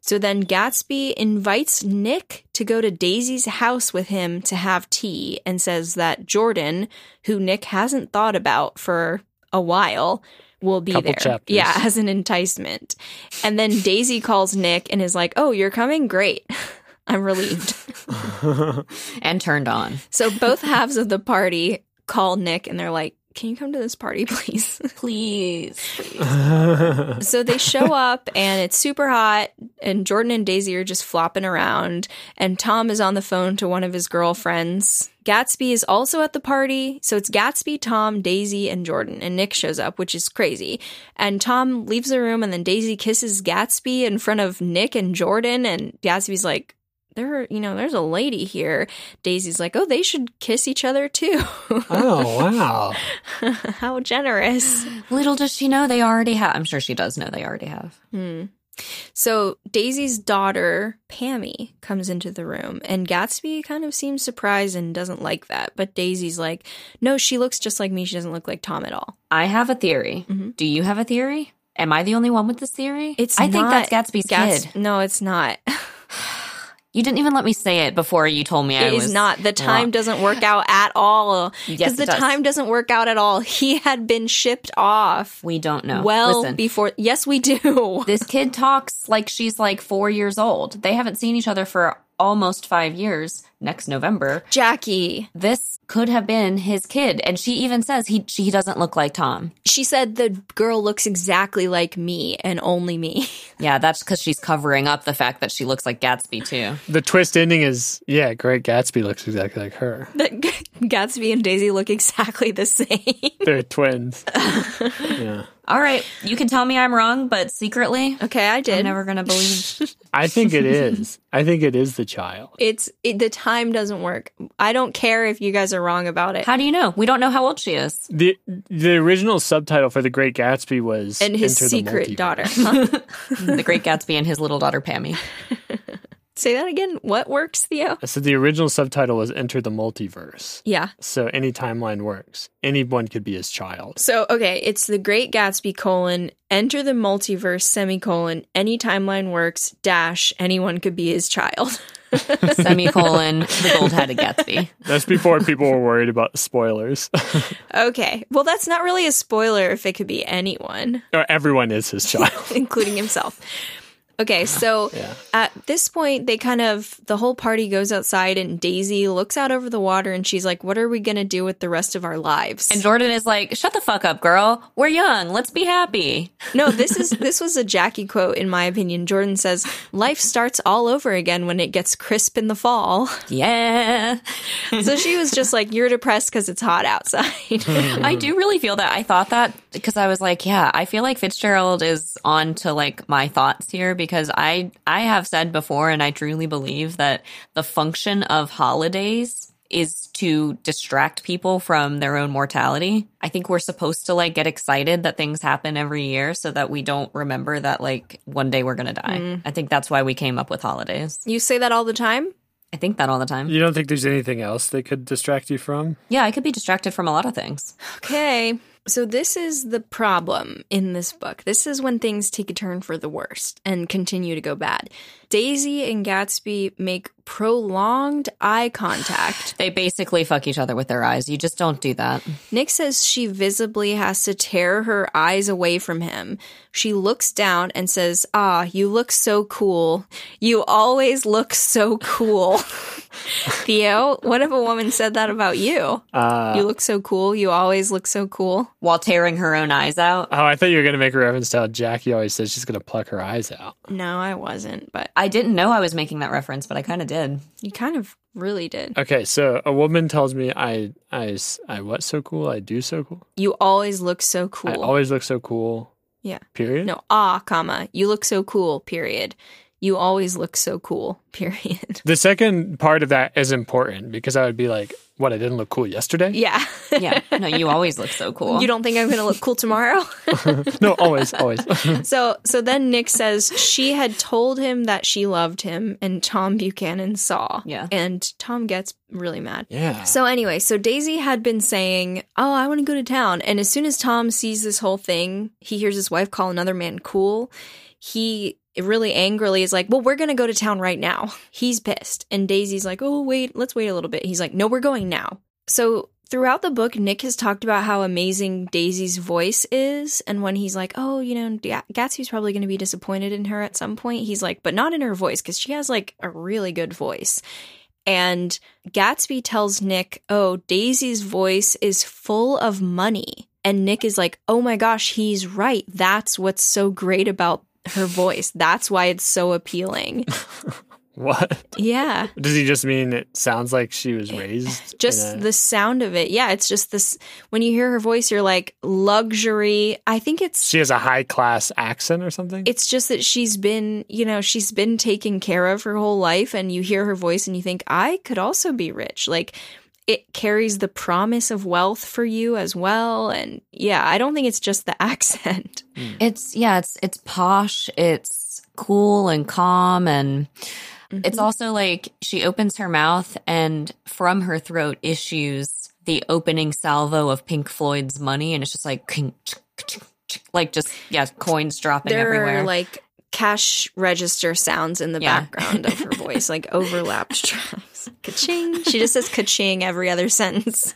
So then Gatsby invites Nick to go to Daisy's house with him to have tea and says that Jordan, who Nick hasn't thought about for a while, will be Couple there. chapters. Yeah, as an enticement. And then Daisy calls Nick and is like, Oh, you're coming? Great. I'm relieved. and turned on. So both halves of the party call Nick and they're like, Can you come to this party, please? Please. so they show up and it's super hot and Jordan and Daisy are just flopping around and Tom is on the phone to one of his girlfriends. Gatsby is also at the party. So it's Gatsby, Tom, Daisy, and Jordan. And Nick shows up, which is crazy. And Tom leaves the room and then Daisy kisses Gatsby in front of Nick and Jordan. And Gatsby's like, there, you know, there's a lady here. Daisy's like, oh, they should kiss each other too. Oh, wow. How generous. Little does she know they already have. I'm sure she does know they already have. Hmm. So Daisy's daughter, Pammy, comes into the room, and Gatsby kind of seems surprised and doesn't like that. But Daisy's like, no, she looks just like me. She doesn't look like Tom at all. I have a theory. Mm-hmm. Do you have a theory? Am I the only one with this theory? It's I think not that's Gatsby's Gats- kid. No, it's not. You didn't even let me say it before you told me I It was is not. The time wrong. doesn't work out at all. Because it the does. time doesn't work out at all. He had been shipped off We don't know. well Listen, before. Yes, we do. this kid talks like she's like four years old. They haven't seen each other for almost five years. Next November, Jackie. this could have been his kid, and she even says he she doesn't look like Tom. She said the girl looks exactly like me and only me. Yeah, that's because she's covering up the fact that she looks like Gatsby too. The twist ending is, yeah, Great Gatsby looks exactly like her. that Gatsby and Daisy look exactly the same. They're twins. yeah. All right, you can tell me I'm wrong, but secretly, Okay, I did. I'm never gonna believe. I think it is. I think it is the child. it's it, the time doesn't work. I don't care if you guys are wrong about it. How do you know? We don't know how old she is. The the original subtitle for The Great Gatsby was and his Enter the secret Multiverse. daughter. Huh? the Great Gatsby and his little daughter Pammy. Say that again. What works, Theo? So the original subtitle was Enter the Multiverse. Yeah. So any timeline works. Anyone could be his child. So okay, it's the Great Gatsby colon enter the multiverse semicolon any timeline works dash anyone could be his child. Semicolon the gold headed Gatsby. That's before people were worried about spoilers. okay, well that's not really a spoiler if it could be anyone. or everyone is his child. including himself. Okay, so at this point, they kind of, the whole party goes outside, and Daisy looks out over the water and she's like, What are we going to do with the rest of our lives? And Jordan is like, "Shut the fuck up, girl. We're young. Let's be happy." no, this is, this was a Jackie quote, in my opinion. Jordan says, Life starts all over again when it gets crisp in the fall. Yeah. so she was just like, You're depressed because it's hot outside. I do really feel that. I thought that because I was like, yeah, I feel like Fitzgerald is on to like my thoughts here because because I I have said before and I truly believe that the function of holidays is to distract people from their own mortality. I think we're supposed to like get excited that things happen every year so that we don't remember that like one day we're going to die. Mm. I think that's why we came up with holidays. You say that all the time? I think that all the time. You don't think there's anything else they could distract you from? Yeah, I could be distracted from a lot of things. Okay. So this is the problem in this book. This is when things take a turn for the worst and continue to go bad. Daisy and Gatsby make prolonged eye contact. They basically fuck each other with their eyes. You just don't do that. Nick says she visibly has to tear her eyes away from him. She looks down and says, Ah, you look so cool. You always look so cool. Theo, what if a woman said that about you? Uh, you look so cool. You always look so cool. While tearing her own eyes out. oh, I thought you were going to make a reference to how Jackie always says she's going to pluck her eyes out. No, I wasn't, but I didn't know I was making that reference, but I kind of did. you kind of really did. Okay, so a woman tells me I I I what so cool? I do so cool? You always look so cool. I always look so cool. Yeah. Period? no, ah, comma. You look so cool, period. You always look so cool, period. The second part of that is important because I would be like, what, I didn't look cool yesterday? Yeah. Yeah. No, you always look so cool. you don't think I'm going to look cool tomorrow? no, always, always. so so then Nick says she had told him that she loved him and Tom Buchanan saw. Yeah. And Tom gets really mad. yeah. So anyway, so Daisy had been saying, "Oh, I want to go to town." And as soon as Tom sees this whole thing, he hears his wife call another man cool. He really angrily is like, "Well, we're going to go to town right now." He's pissed. And Daisy's like, "Oh, wait, let's wait a little bit." He's like, "No, we're going now." So throughout the book, Nick has talked about how amazing Daisy's voice is. And when he's like, oh, you know, Ga- Gatsby's probably going to be disappointed in her at some point, he's like, but not in her voice because she has like a really good voice. And Gatsby tells Nick, oh, Daisy's voice is full of money. And Nick is like, oh my gosh, he's right. That's what's so great about her voice. That's why it's so appealing. What? Yeah. Does he just mean it sounds like she was raised? just a- the sound of it. Yeah, it's just this when you hear her voice you're like luxury. I think it's she has a high class accent or something? it's just that she's been, you know, she's been taken care of her whole life and you hear her voice and you think I could also be rich. Like it carries the promise of wealth for you as well and yeah, I don't think it's just the accent. Mm. It's yeah, it's it's posh, it's cool and calm and it's mm-hmm. also like she opens her mouth and from her throat issues the opening salvo of Pink Floyd's money and it's just like like just yeah, coins dropping There everywhere. are like cash register sounds in the Yeah. background of her voice, like overlapped tracks. Ka-ching. She just says ka-ching every other sentence.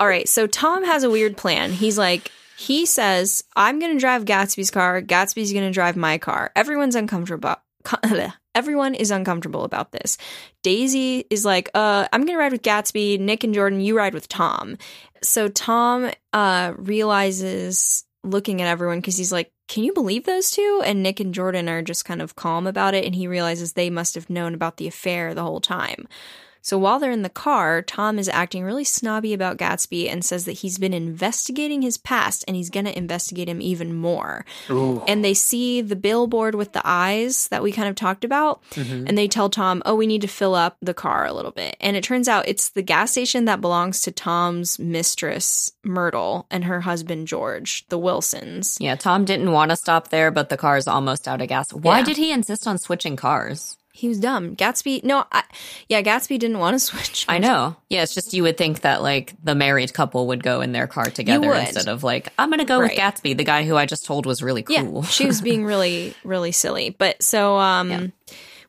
All right, so Tom has a weird plan. He's like, he says, I'm going to drive Gatsby's car. Gatsby's going to drive my car. Everyone's uncomfortable. Everyone is uncomfortable about this. Daisy is like, uh, I'm going to ride with Gatsby. Nick and Jordan, you ride with Tom. So Tom uh, realizes, looking at everyone, because he's like, can you believe those two? And Nick and Jordan are just kind of calm about it. And he realizes they must have known about the affair the whole time. So while they're in the car, Tom is acting really snobby about Gatsby and says that he's been investigating his past and he's going to investigate him even more. And they see the billboard with the eyes that we kind of talked about. Mm-hmm. And they tell Tom, oh, we need to fill up the car a little bit. And it turns out it's the gas station that belongs to Tom's mistress, Myrtle, and her husband, George, the Wilsons. yeah, Tom didn't want to stop there, but the car's almost out of gas. Why Yeah. did he insist on switching cars? He was dumb. Gatsby, no, I, yeah, Gatsby didn't want to switch. I know. Yeah, it's just you would think that like the married couple would go in their car together instead of like I'm gonna go Right. with Gatsby, the guy who I just told was really cool. Yeah, cool. she was being really, really silly. But so um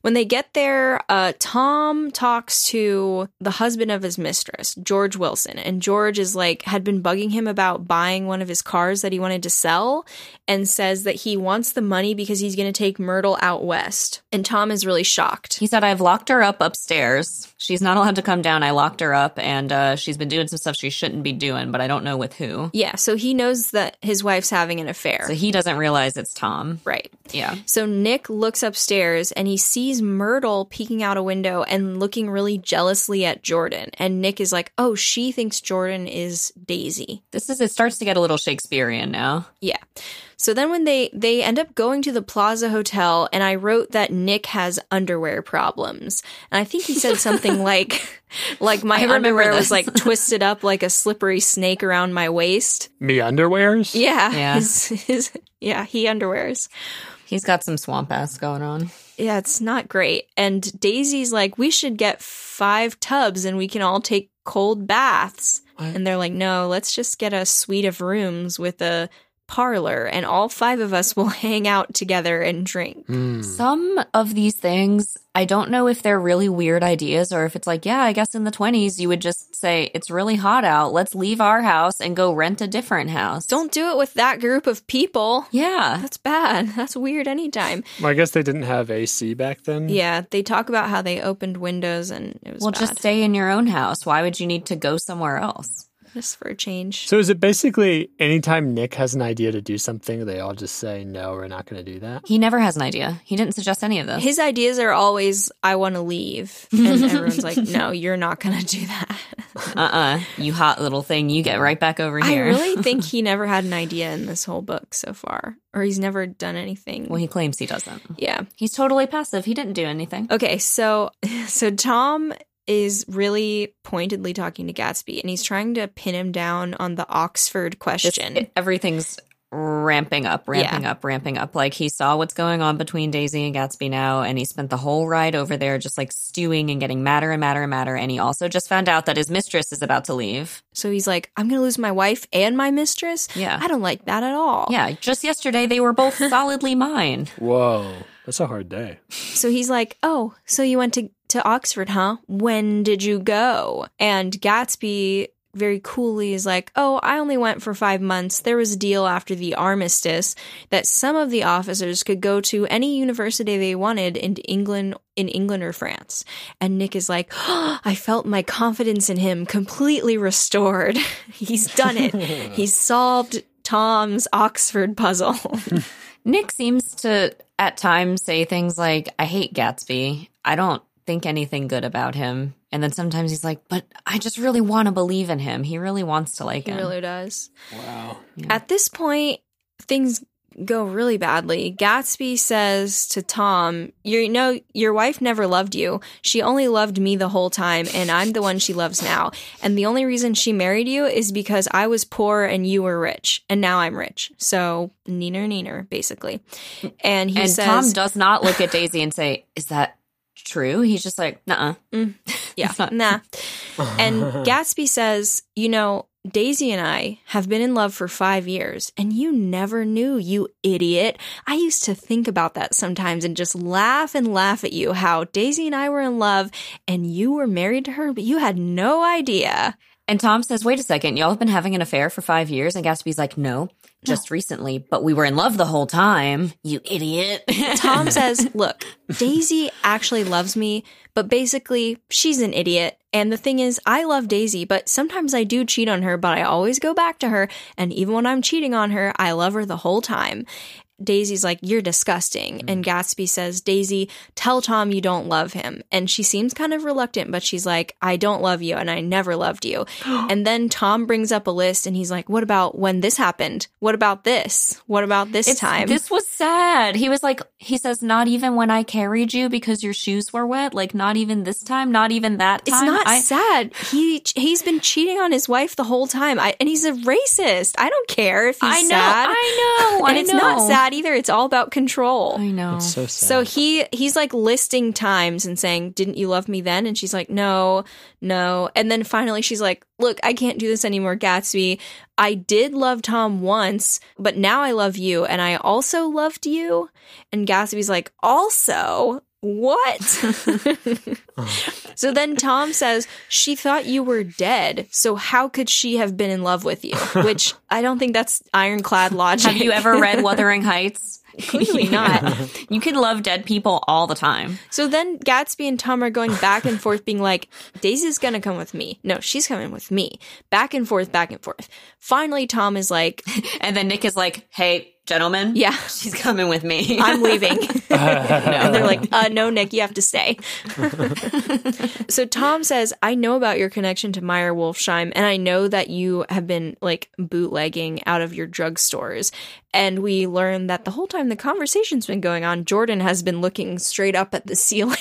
when they get there, uh Tom talks to the husband of his mistress, George Wilson, and George is like had been bugging him about buying one of his cars that he wanted to sell and says that he wants the money because he's going to take Myrtle out west. And Tom is really shocked. He said I've locked her up upstairs. She's not allowed to come down. I locked her up and uh, she's been doing some stuff she shouldn't be doing, but I don't know with who. Yeah, so he knows that his wife's having an affair. So he doesn't realize it's Tom. right. Yeah. So Nick looks upstairs and he sees sees Myrtle peeking out a window and looking really jealously at Jordan. And Nick is like, oh, she thinks Jordan is Daisy. This is it starts to get a little Shakespearean now. Yeah. So then when they they end up going to the Plaza Hotel and I wrote that Nick has underwear problems. And I think he said something like like my I remember underwear was like twisted up like a slippery snake around my waist. Me underwears? Yeah. Yeah. His, his, yeah, he underwears. He's got some swamp ass going on. Yeah, it's not great. And Daisy's like, we should get five tubs and we can all take cold baths. What? And they're like, no, let's just get a suite of rooms with a parlor and all five of us will hang out together and drink. Hmm. Some of these things, I don't know if they're really weird ideas or if it's like, yeah, I guess in the 20s you would just say, it's really hot out. Let's leave our house and go rent a different house. Don't do it with that group of people. Yeah. That's bad. That's weird anytime. Well, I guess they didn't have AC back then. Yeah, they talk about how they opened windows and it was Well, bad. just stay in your own house. Why would you need to go somewhere else? Just for a change. So is it basically anytime Nick has an idea to do something, they all just say, no, we're not going to do that? He never has an idea. He didn't suggest any of this. His ideas are always, I want to leave. And everyone's like, no, you're not going to do that. uh uh You hot little thing. You get right back over here. I really think he never had an idea in this whole book so far, or he's never done anything. well, he claims he doesn't. yeah. He's totally passive. He didn't do anything. Okay, so so Tom is really pointedly talking to Gatsby, and he's trying to pin him down on the Oxford This- question. it- everything's ramping up, ramping up, ramping up. Like he saw what's going on between Daisy and Gatsby now, and he spent the whole ride over there just like stewing and getting madder and madder and madder. And he also just found out that his mistress is about to leave. so he's like, "I'm going to lose my wife and my mistress." Yeah. I don't like that at all. Yeah, just yesterday they were both solidly mine. Whoa, that's a hard day. So he's like, "Oh, so you went to to Oxford, huh? When did you go?" And Gatsby very coolly is like, "Oh, I only went for 5 months. There was a deal after the armistice that some of the officers could go to any university they wanted in England in England or France." And Nick is like, oh, "I felt my confidence in him completely restored. He's done it. He's solved Tom's Oxford puzzle." Nick seems to at times say things like, I hate Gatsby. I don't think anything good about him. And then sometimes he's like, but I just really want to believe in him. He really wants to like he him. really does. Wow. At this point, things go really badly. Gatsby says to Tom, "You know, your wife never loved you. She only loved me the whole time, and I'm the one she loves now. And the only reason she married you is because I was poor and you were rich, and now I'm rich. So neener neener, basically." And he and says, Tom does not look at Daisy and say, Is that true? He's just like, Nuh uh. Yeah, not- nah. And Gatsby says, you know, Daisy and I have been in love for five years, and you never knew, you idiot. I used to think about that sometimes and just laugh and laugh at you how Daisy and I were in love and you were married to her, but you had no idea. And Tom says, Wait a second, y'all have been having an affair for five years? And Gatsby's like, No, just recently, but we were in love the whole time. You idiot. Tom says, Look, Daisy actually loves me, but basically, she's an idiot. And the thing is, I love Daisy, but sometimes I do cheat on her, but I always go back to her. And even when I'm cheating on her, I love her the whole time. Daisy's like, You're disgusting. And mm. Gatsby says, Daisy, tell Tom you don't love him. And she seems kind of reluctant, but she's like, I don't love you and I never loved you. and then Tom brings up a list and he's like, What about when this happened? What about this? What about this It's- time? This was sad. He was like, he says, not even when I carried you because your shoes were wet. Like, not even this time. Not even that time. It's not I- sad. He he's been cheating on his wife the whole time. I, and he's a racist. I don't care if he's I know. sad. I know. and I it's know. not sad either. It's all about control. I know. It's so sad. So he he's like listing times and saying, "Didn't you love me then?" And she's like, "No, no." And then finally she's like, "Look, I can't do this anymore, Gatsby. I did love Tom once, but now I love you and I also loved you." And Gatsby's like, "Also, what?" so then Tom says, "She thought you were dead. So how could she have been in love with you?" Which I don't think that's ironclad logic. Have you ever read Wuthering Heights? Clearly not. You can love dead people all the time. So then Gatsby and Tom are going back and forth, being like, Daisy's gonna come with me. No, she's coming with me. Back and forth, back and forth. Finally, Tom is like, And then Nick is like, hey, gentlemen. Yeah. she's coming with me. I'm leaving. and they're like, uh, no, Nick, you have to stay. so Tom says, I know about your connection to Meyer Wolfsheim, and I know that you have been like bootlegging out of your drugstores. And we learn that the whole time the conversation's been going on, Jordan has been looking straight up at the ceiling.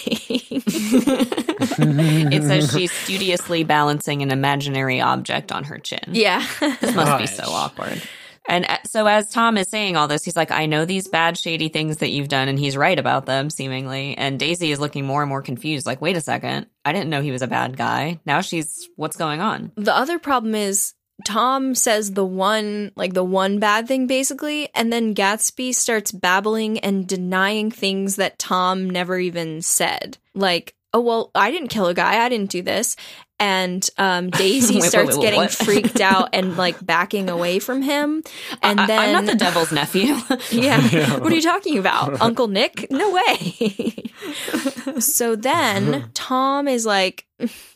it says she's studiously balancing an imaginary object on her chin. yeah. This must be so awkward. And uh, so, as Tom is saying all this, he's like, I know these bad, shady things that you've done, and he's right about them, seemingly. And Daisy is looking more and more confused, like, wait a second, I didn't know he was a bad guy. Now she's, what's going on? The other problem is Tom says the one, like the one bad thing basically, and then Gatsby starts babbling and denying things that Tom never even said. Like, oh, well, I didn't kill a guy. I didn't do this. And um, Daisy Wait, wait, starts wait, wait, getting what? freaked out and like backing away from him. And I, then I'm not the devil's nephew. yeah. What are you talking about? Uncle Nick? No way. so then Tom is like,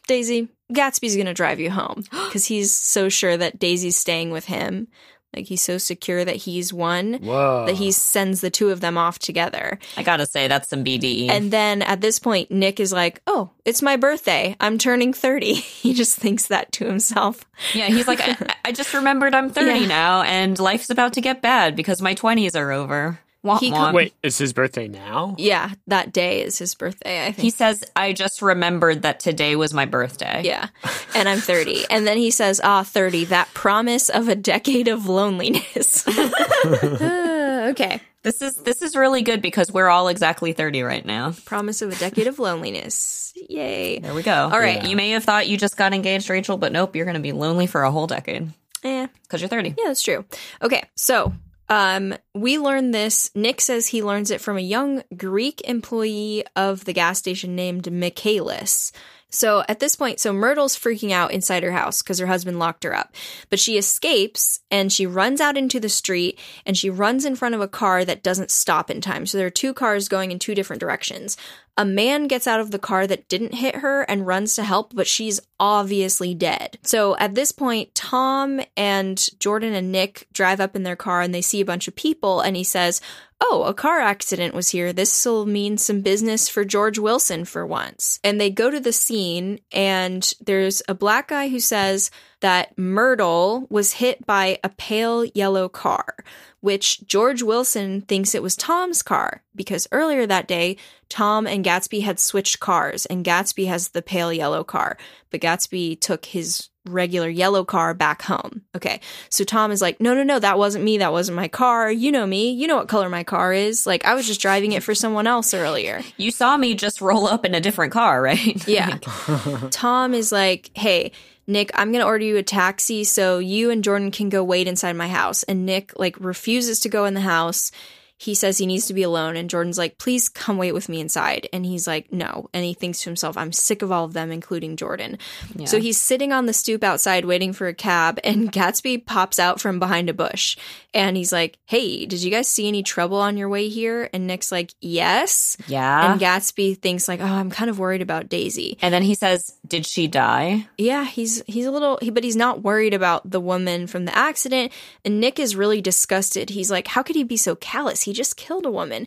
Daisy, Gatsby's going to drive you home because he's so sure that Daisy's staying with him. Like he's so secure that he's one Whoa. that he sends the two of them off together. I gotta say, that's some BDE. And then at this point, Nick is like, Oh, it's my birthday. I'm turning 30. he just thinks that to himself. yeah, he's like, I, I just remembered I'm 30 Yeah. now, and life's about to get bad because my 20s are over. Womp He womp. Wait, it's his birthday now? Yeah, that day is his birthday, I think. He says, I just remembered that today was my birthday. Yeah. And I'm 30. And then he says, ah, 30, that promise of a decade of loneliness. Uh, okay. This is this is really good because we're all exactly 30 right now. Promise of a decade of loneliness. Yay. There we go. All right. You may have thought you just got engaged, Rachel, but nope, you're going to be lonely for a whole decade Yeah. because you're 30. yeah, that's true. Okay. So, um, we learn this. Nick says he learns it from a young Greek employee of the gas station named Michaelis. So at this point, so Myrtle's freaking out inside her house because her husband locked her up. But she escapes and she runs out into the street and she runs in front of a car that doesn't stop in time. So there are two cars going in two different directions. A man gets out of the car that didn't hit her and runs to help, but she's obviously dead. So at this point, Tom and Jordan and Nick drive up in their car and they see a bunch of people and he says, Oh, a car accident was here. This will mean some business for George Wilson for once. And they go to the scene, and there's a black guy who says that Myrtle was hit by a pale yellow car, which George Wilson thinks it was Tom's car because earlier that day, Tom and Gatsby had switched cars, and Gatsby has the pale yellow car, but Gatsby took his regular yellow car back home. Okay. So Tom is like, no, no, no, that wasn't me. That wasn't my car. You know me. You know what color my car is. Like, I was just driving it for someone else earlier. You saw me just roll up in a different car, right? Yeah. Tom is like, hey, Nick, I'm going to order you a taxi so you and Jordan can go wait inside my house. And Nick, like, refuses to go in the house. He says he needs to be alone. And Jordan's like, please come wait with me inside. And he's like, no. And he thinks to himself, I'm sick of all of them, including Jordan. So he's sitting on the stoop outside waiting for a cab. And Gatsby pops out from behind a bush. And he's like, hey, did you guys see any trouble on your way here? And Nick's like, yes. Yeah. And Gatsby thinks like, oh, I'm kind of worried about Daisy. and then he says, Did she die? Yeah, he's he's a little, he, but he's not worried about the woman from the accident. And Nick is really disgusted. He's like, how could he be so callous? He just killed a woman.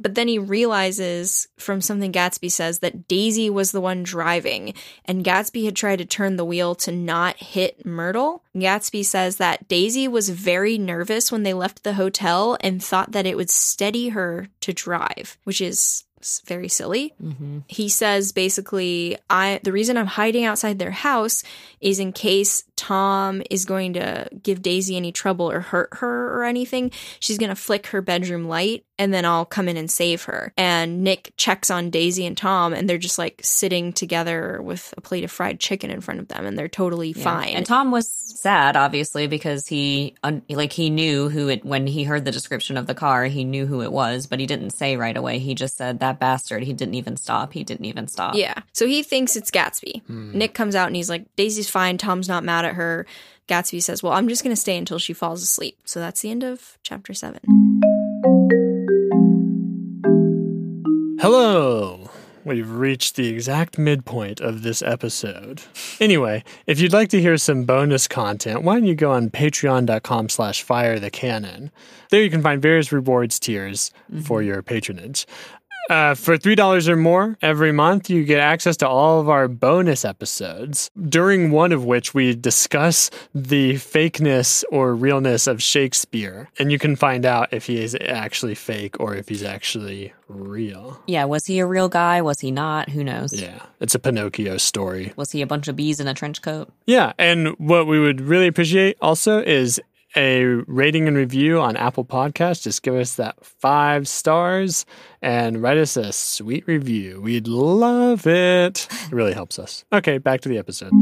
But then he realizes from something Gatsby says that Daisy was the one driving, and Gatsby had tried to turn the wheel to not hit Myrtle. Gatsby says that Daisy was very nervous when they left the hotel and thought that it would steady her to drive, which is very silly. Mm-hmm. He says basically, I the reason I'm hiding outside their house is in case Tom is going to give Daisy any trouble or hurt her or anything. She's going to flick her bedroom light and then I'll come in and save her. And Nick checks on Daisy and Tom and they're just like sitting together with a plate of fried chicken in front of them and they're totally fine. And Tom was sad, obviously, because he un- like he knew who it when he heard the description of the car. He knew who it was, but he didn't say right away. He just said that bastard. He didn't even stop. He didn't even stop. Yeah. So he thinks it's Gatsby. Hmm. Nick comes out and he's like, Daisy's fine. Tom's not mad at her. Gatsby says, Well, I'm just going to stay until she falls asleep. So that's the end of chapter seven. Hello. We've reached the exact midpoint of this episode. Anyway, if you'd like to hear some bonus content, why don't you go on patreon.com slash fire the canon. There you can find various rewards tiers for mm-hmm. your patronage. Uh, for $3 or more every month, you get access to all of our bonus episodes, during one of which we discuss the fakeness or realness of Shakespeare. And you can find out if he is actually fake or if he's actually real. Yeah, was he a real guy? Was he not? Who knows? Yeah, it's a Pinocchio story. Was he a bunch of bees in a trench coat? Yeah, and what we would really appreciate also is a rating and review on Apple Podcasts. Just give us that five stars and write us a sweet review. We'd love it. It really helps us. Okay, back to the episode.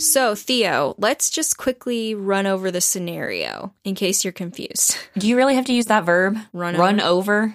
So, Theo, let's just quickly run over the scenario in case you're confused. Do you really have to use that verb? Run Run over?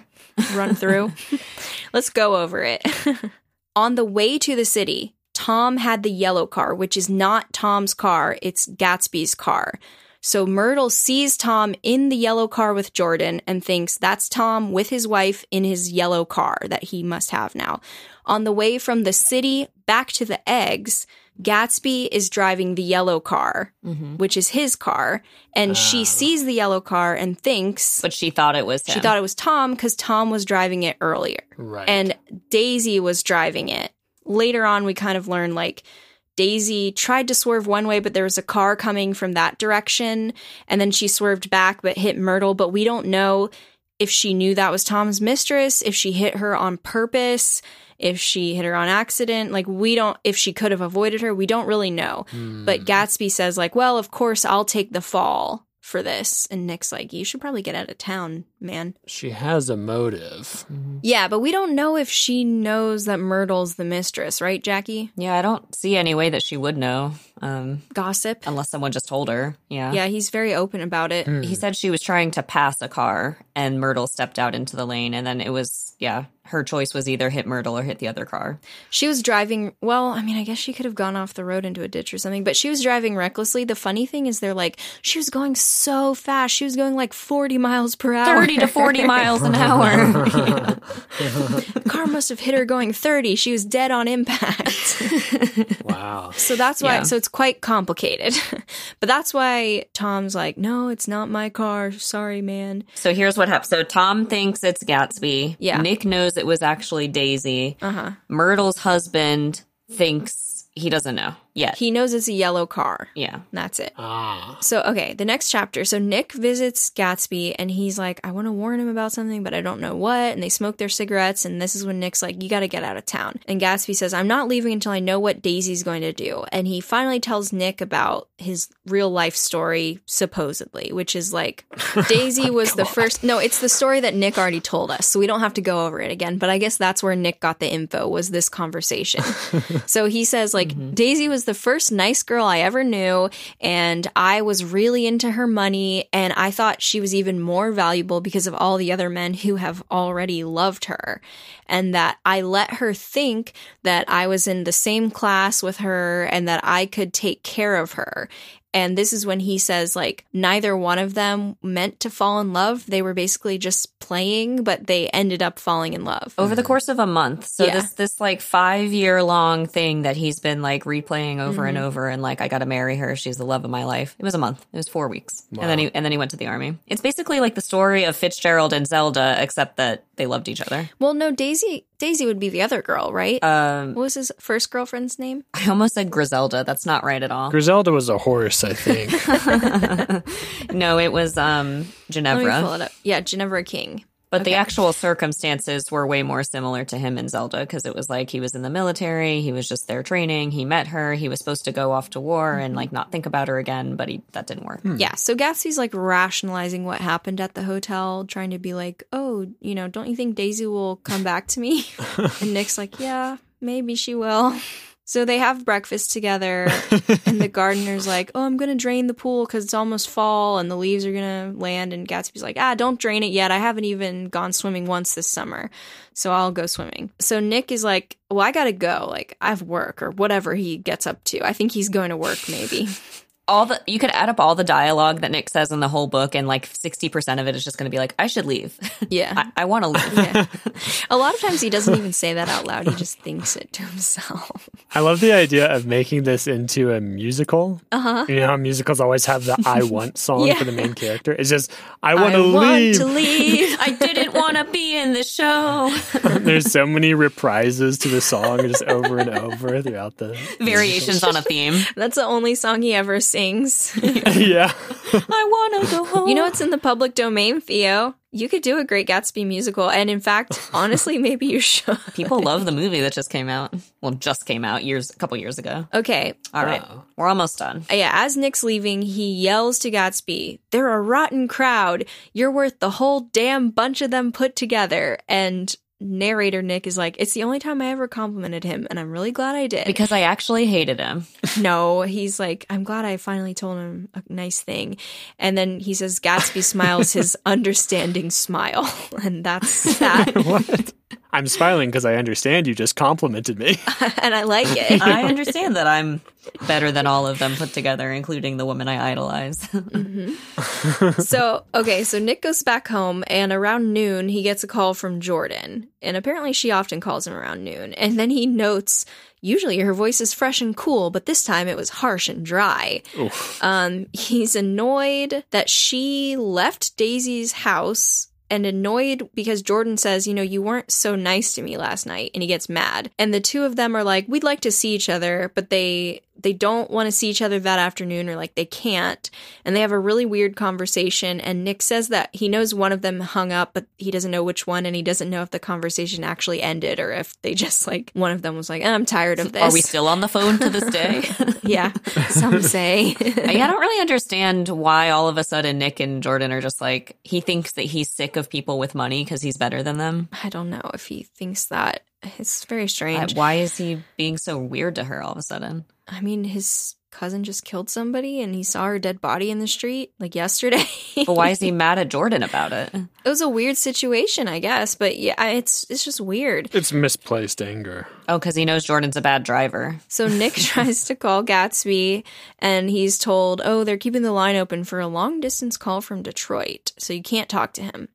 Run through. let's go over it. On the way to the city, Tom had the yellow car, which is not Tom's car, it's Gatsby's car. So Myrtle sees Tom in the yellow car with Jordan and thinks that's Tom with his wife in his yellow car that he must have now. On the way from the city back to the eggs, Gatsby is driving the yellow car, mm-hmm. which is his car, and she oh. sees the yellow car and thinks But she thought it was him. she thought it was Tom because Tom was driving it earlier. Right. And Daisy was driving it. Later on, we kind of learn like Daisy tried to swerve one way, but there was a car coming from that direction. And then she swerved back but hit Myrtle. But we don't know if she knew that was Tom's mistress, if she hit her on purpose, if she hit her on accident. Like, we don't, if she could have avoided her, we don't really know. Hmm. But Gatsby says, like, well, of course, I'll take the fall for this. And Nick's like, you should probably get out of town, man. she has a motive. Yeah, but we don't know if she knows that Myrtle's the mistress, right, Jackie? yeah, I don't see any way that she would know. Um, Gossip. unless someone just told her. Yeah. Yeah, he's very open about it. He said she was trying to pass a car and Myrtle stepped out into the lane and then it was yeah, her choice was either hit Myrtle or hit the other car. She was driving, well, I mean, I guess she could have gone off the road into a ditch or something, but she was driving recklessly. The funny thing is, they're like, she was going so fast. She was going like 40 miles per hour. 30 to 40 miles an hour. The car must have hit her going 30. She was dead on impact. Wow. So that's why, Yeah. so it's quite complicated. but that's why Tom's like, no, it's not my car. Sorry, man. so here's what happened. So Tom thinks it's Gatsby. Yeah. Nick knows it was actually Daisy. Uh huh. Myrtle's husband thinks he doesn't know yet. He knows it's a yellow car. yeah. That's it. Ah. So, okay, the next chapter. So, Nick visits Gatsby and he's like, I want to warn him about something, but I don't know what. And they smoke their cigarettes. And this is when Nick's like, You got to get out of town. And Gatsby says, I'm not leaving until I know what Daisy's going to do. And he finally tells Nick about his real life story, supposedly, which is like, Daisy was the first. No, it's the story that Nick already told us. So, we don't have to go over it again. But I guess that's where Nick got the info, was this conversation. So he says, like, Daisy was the first nice girl I ever knew, and I was really into her money, and I thought she was even more valuable because of all the other men who have already loved her. And that I let her think that I was in the same class with her and that I could take care of her. And this is when he says, like, neither one of them meant to fall in love. They were basically just playing, but they ended up falling in love. Over the course of a month. So Yeah. this this like 5 year long thing that he's been like replaying over and Mm-hmm. over and like I got to marry her. She's the love of my life. It was a month. It was 4 weeks. And then he and then he went to the army. It's basically like the story of Fitzgerald and Zelda except that they loved each other. Well, no, Daisy Daisy would be the other girl, right? Um what was his first girlfriend's name? I almost said Griselda. That's not right at all. Griselda was a horse, I think. no, it was um Let me pull Ginevra. it up. Yeah, Ginevra King. But the actual circumstances were way more similar to him and Zelda because it was like he was in the military, he was just there training, he met her, he was supposed to go off to war and like not think about her again, but he that didn't work. Yeah, so Gatsby's like rationalizing what happened at the hotel, trying to be like, oh, you know, don't you think Daisy will come back to me? and Nick's like, yeah, maybe she will. So they have breakfast together, and the gardener's like, oh, I'm going to drain the pool because it's almost fall and the leaves are going to land. And Gatsby's like, ah, don't drain it yet. I haven't even gone swimming once this summer. So I'll go swimming. So Nick is like, well, I got to go. Like, I have work or whatever he gets up to. I think he's going to work, maybe. all the you could add up all the dialogue that Nick says in the whole book, and like sixty percent of it is just going to be like, "I should leave. Yeah. I, I want to leave." yeah. A lot of times he doesn't even say that out loud. He just thinks it to himself. I love the idea of making this into a musical. Uh huh. You know how musicals always have the I want song Yeah. for the main character? It's just, I want I to want leave. to leave. I didn't want to be in the show. There's so many reprises to the song just over and over throughout the. Variations on a theme. That's the only song he ever sings. yeah. I want to go home. You know what's in the public domain, Theo? You could do a Great Gatsby musical, and in fact, honestly, maybe you should. people love the movie that just came out. Well, just came out years, a couple years ago. Okay, All right, oh. we're almost done. Yeah, as Nick's leaving, he yells to Gatsby, They're a rotten crowd. You're worth the whole damn bunch of them put together. And narrator Nick is like, It's the only time I ever complimented him, and I'm really glad I did. Because I actually hated him. no, he's like, I'm glad I finally told him a nice thing. And then he says, Gatsby smiles his understanding smile. And that's that. what? I'm smiling because I understand you just complimented me. and I like it. I understand that I'm better than all of them put together, including the woman I idolize. so, okay, so Nick goes back home, and around noon, he gets a call from Jordan. And apparently, she often calls him around noon. And then he notes, usually her voice is fresh and cool, but this time it was harsh and dry. Um, he's annoyed that she left Daisy's house. And annoyed because Jordan says, you know, you weren't so nice to me last night, and he gets mad. And the two of them are like, we'd like to see each other, but they they don't want to see each other that afternoon or like they can't and they have a really weird conversation and nick says that he knows one of them hung up but he doesn't know which one and he doesn't know if the conversation actually ended or if they just like one of them was like i'm tired of this Are we still on the phone to this day? yeah some say I don't really understand why all of a sudden Nick and Jordan are just like, he thinks that he's sick of people with money because he's better than them. i don't know if he thinks that it's very Uh, strange why is he being so weird to her all of a sudden? I mean his cousin just killed somebody and he saw her dead body in the street like yesterday But why is he mad at Jordan about it? it was a weird situation i guess but yeah it's it's just weird It's misplaced anger. Oh, because he knows Jordan's a bad driver. So Nick tries to call Gatsby and he's told, oh, they're keeping the line open for a long distance call from Detroit. So you can't talk to him.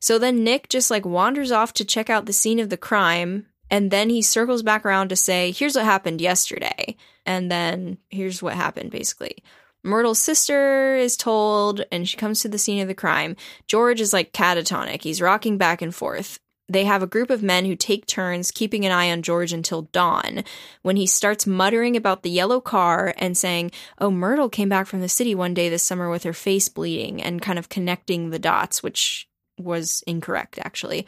So then Nick just like wanders off to check out the scene of the crime. And then he circles back around to say, here's what happened yesterday. And then here's what happened basically. Myrtle's sister is told, and she comes to the scene of the crime. George is like catatonic. He's rocking back and forth. They have a group of men who take turns keeping an eye on George until dawn, when he starts muttering about the yellow car and saying, Oh, Myrtle came back from the city one day this summer with her face bleeding, and kind of connecting the dots, which was incorrect, actually.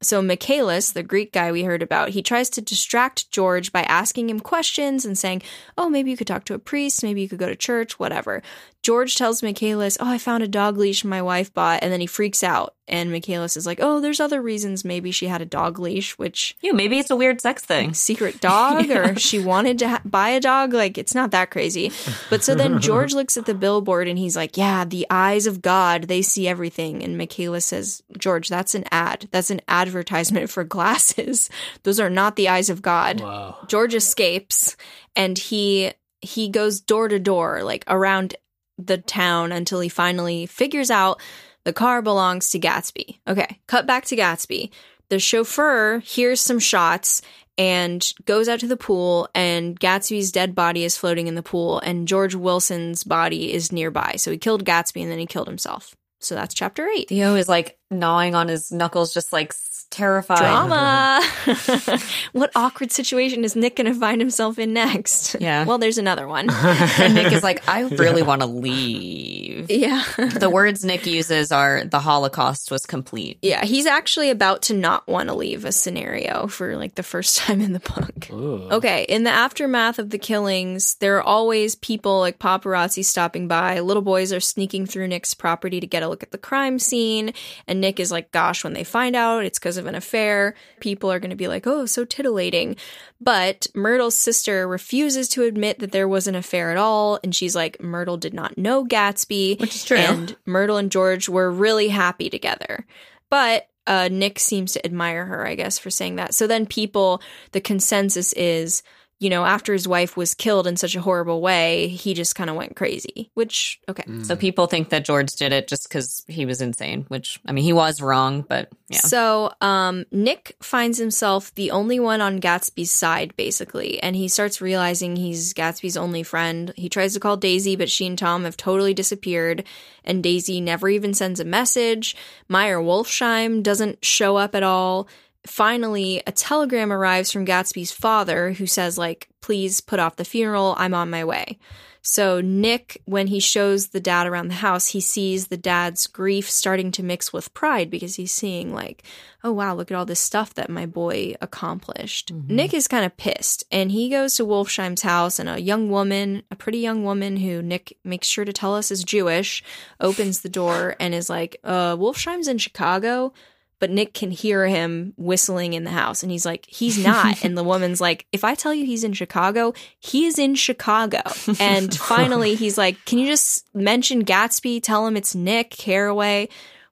So, Michaelis, the Greek guy we heard about, he tries to distract George by asking him questions and saying, Oh, maybe you could talk to a priest, maybe you could go to church, whatever. George tells Michaelis, Oh, I found a dog leash my wife bought, and then he freaks out. And Michaelis is like, Oh, there's other reasons maybe she had a dog leash, which You, maybe it's a weird sex thing. secret dog or she wanted to ha- buy a dog like it's not that crazy but so then george looks at the billboard and he's like yeah the eyes of god they see everything and Michaelis says george that's an ad that's an advertisement for glasses those are not the eyes of god Wow. george escapes and he he goes door to door like around the town until he finally figures out the car belongs to gatsby okay cut back to gatsby the chauffeur hears some shots and goes out to the pool and Gatsby's dead body is floating in the pool and George Wilson's body is nearby. So he killed Gatsby and then he killed himself. So that's chapter 8. Theo is like gnawing on his knuckles, just like terrified. Drama. what awkward situation is Nick going to find himself in next? Yeah. Well, there's another one. And Nick is like, I really want to leave. yeah. The words Nick uses are the Holocaust was complete. Yeah, he's actually about to not want to leave a scenario for like the first time in the book. Ooh. Okay, in the aftermath of the killings, there are always people like paparazzi stopping by. Little boys are sneaking through Nick's property to get a look at the crime scene. And Nick is like, gosh, when they find out it's because of an affair, people are going to be like, oh, so titillating. But Myrtle's sister refuses to admit that there was an affair at all. And she's like, Myrtle did not know Gatsby. Which is true. And Myrtle and George were really happy together. But uh, Nick seems to admire her, I guess, for saying that. So then people, the consensus is you know, after his wife was killed in such a horrible way, he just kind of went crazy, which, okay. So people think that George did it just because he was insane, which I mean he was wrong, but yeah. So, um, Nick finds himself the only one on Gatsby's side, basically, and he starts realizing he's Gatsby's only friend. He tries to call Daisy, but she and Tom have totally disappeared, and Daisy never even sends a message. Meyer Wolfsheim doesn't show up at all. Finally, a telegram arrives from Gatsby's father who says, like, please put off the funeral, I'm on my way. So Nick, when he shows the dad around the house, he sees the dad's grief starting to mix with pride because he's seeing like, oh wow, look at all this stuff that my boy accomplished. Nick is kind of pissed and he goes to Wolfsheim's house and a young woman, a pretty young woman who Nick makes sure to tell us is Jewish, opens the door and is like, uh, Wolfsheim's in Chicago but Nick can hear him whistling in the house. And he's like, he's not. and the woman's like, if I tell you he's in Chicago, he is in Chicago. And finally, he's like, can you just mention Gatsby? Tell him it's Nick Carraway.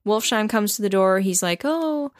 Wolfsheim comes to the door. He's like, oh,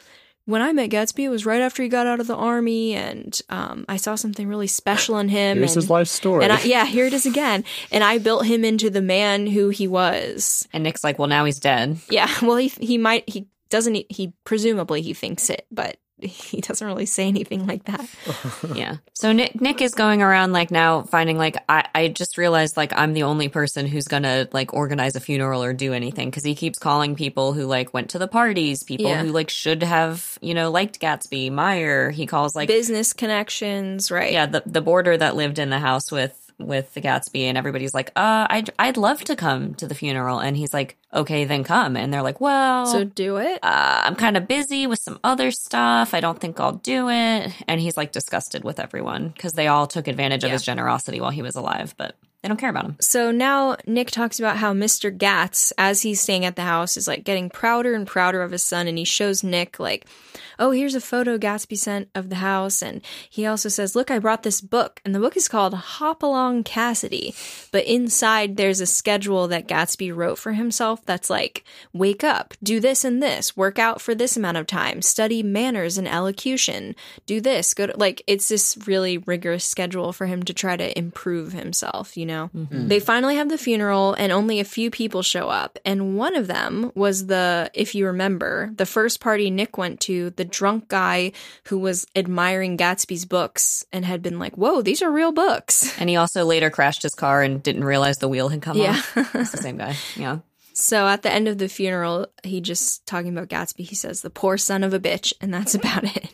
when I met Gatsby, it was right after he got out of the army, and um, I saw something really special in him. Here's and, his life story. And I, yeah, here it is again. And I built him into the man who he was. and Nick's like, well, now he's dead. Yeah, well, he he might he doesn't he, he presumably he thinks it, but he doesn't really say anything like that. yeah. So Nick Nick is going around like now finding like I I just realized like I'm the only person who's gonna like organize a funeral or do anything because he keeps calling people who like went to the parties, people Yeah. who like should have you know liked Gatsby, Meyer. He calls like Business connections, right? yeah the the boarder that lived in the house with with the Gatsby and everybody's like uh I'd I'd love to come to the funeral and he's like okay then come and they're like well So do it. uh, I'm kind of busy with some other stuff. I don't think I'll do it. And he's like disgusted with everyone because they all took advantage of his generosity while he was alive, but they don't care about him. So now Nick talks about how Mr. Gatz, as he's staying at the house, is like getting prouder and prouder of his son. And he shows Nick, like, oh, here's a photo Gatsby sent of the house. And he also says, look, I brought this book. And the book is called Hopalong Cassidy. But inside, there's a schedule that Gatsby wrote for himself that's like, wake up, do this and this, work out for this amount of time, study manners and elocution, do this, go to, like, it's this really rigorous schedule for him to try to improve himself, you know? Mm-hmm. They finally have the funeral and only a few people show up. And one of them was the, if you remember, the first party Nick went to, the drunk guy who was admiring Gatsby's books and had been like, whoa, these are real books. And he also later crashed his car and didn't realize the wheel had come Yeah. off. It's the same guy. Yeah. So at the end of the funeral, he just talking about Gatsby, he says, the poor son of a bitch, and that's about it.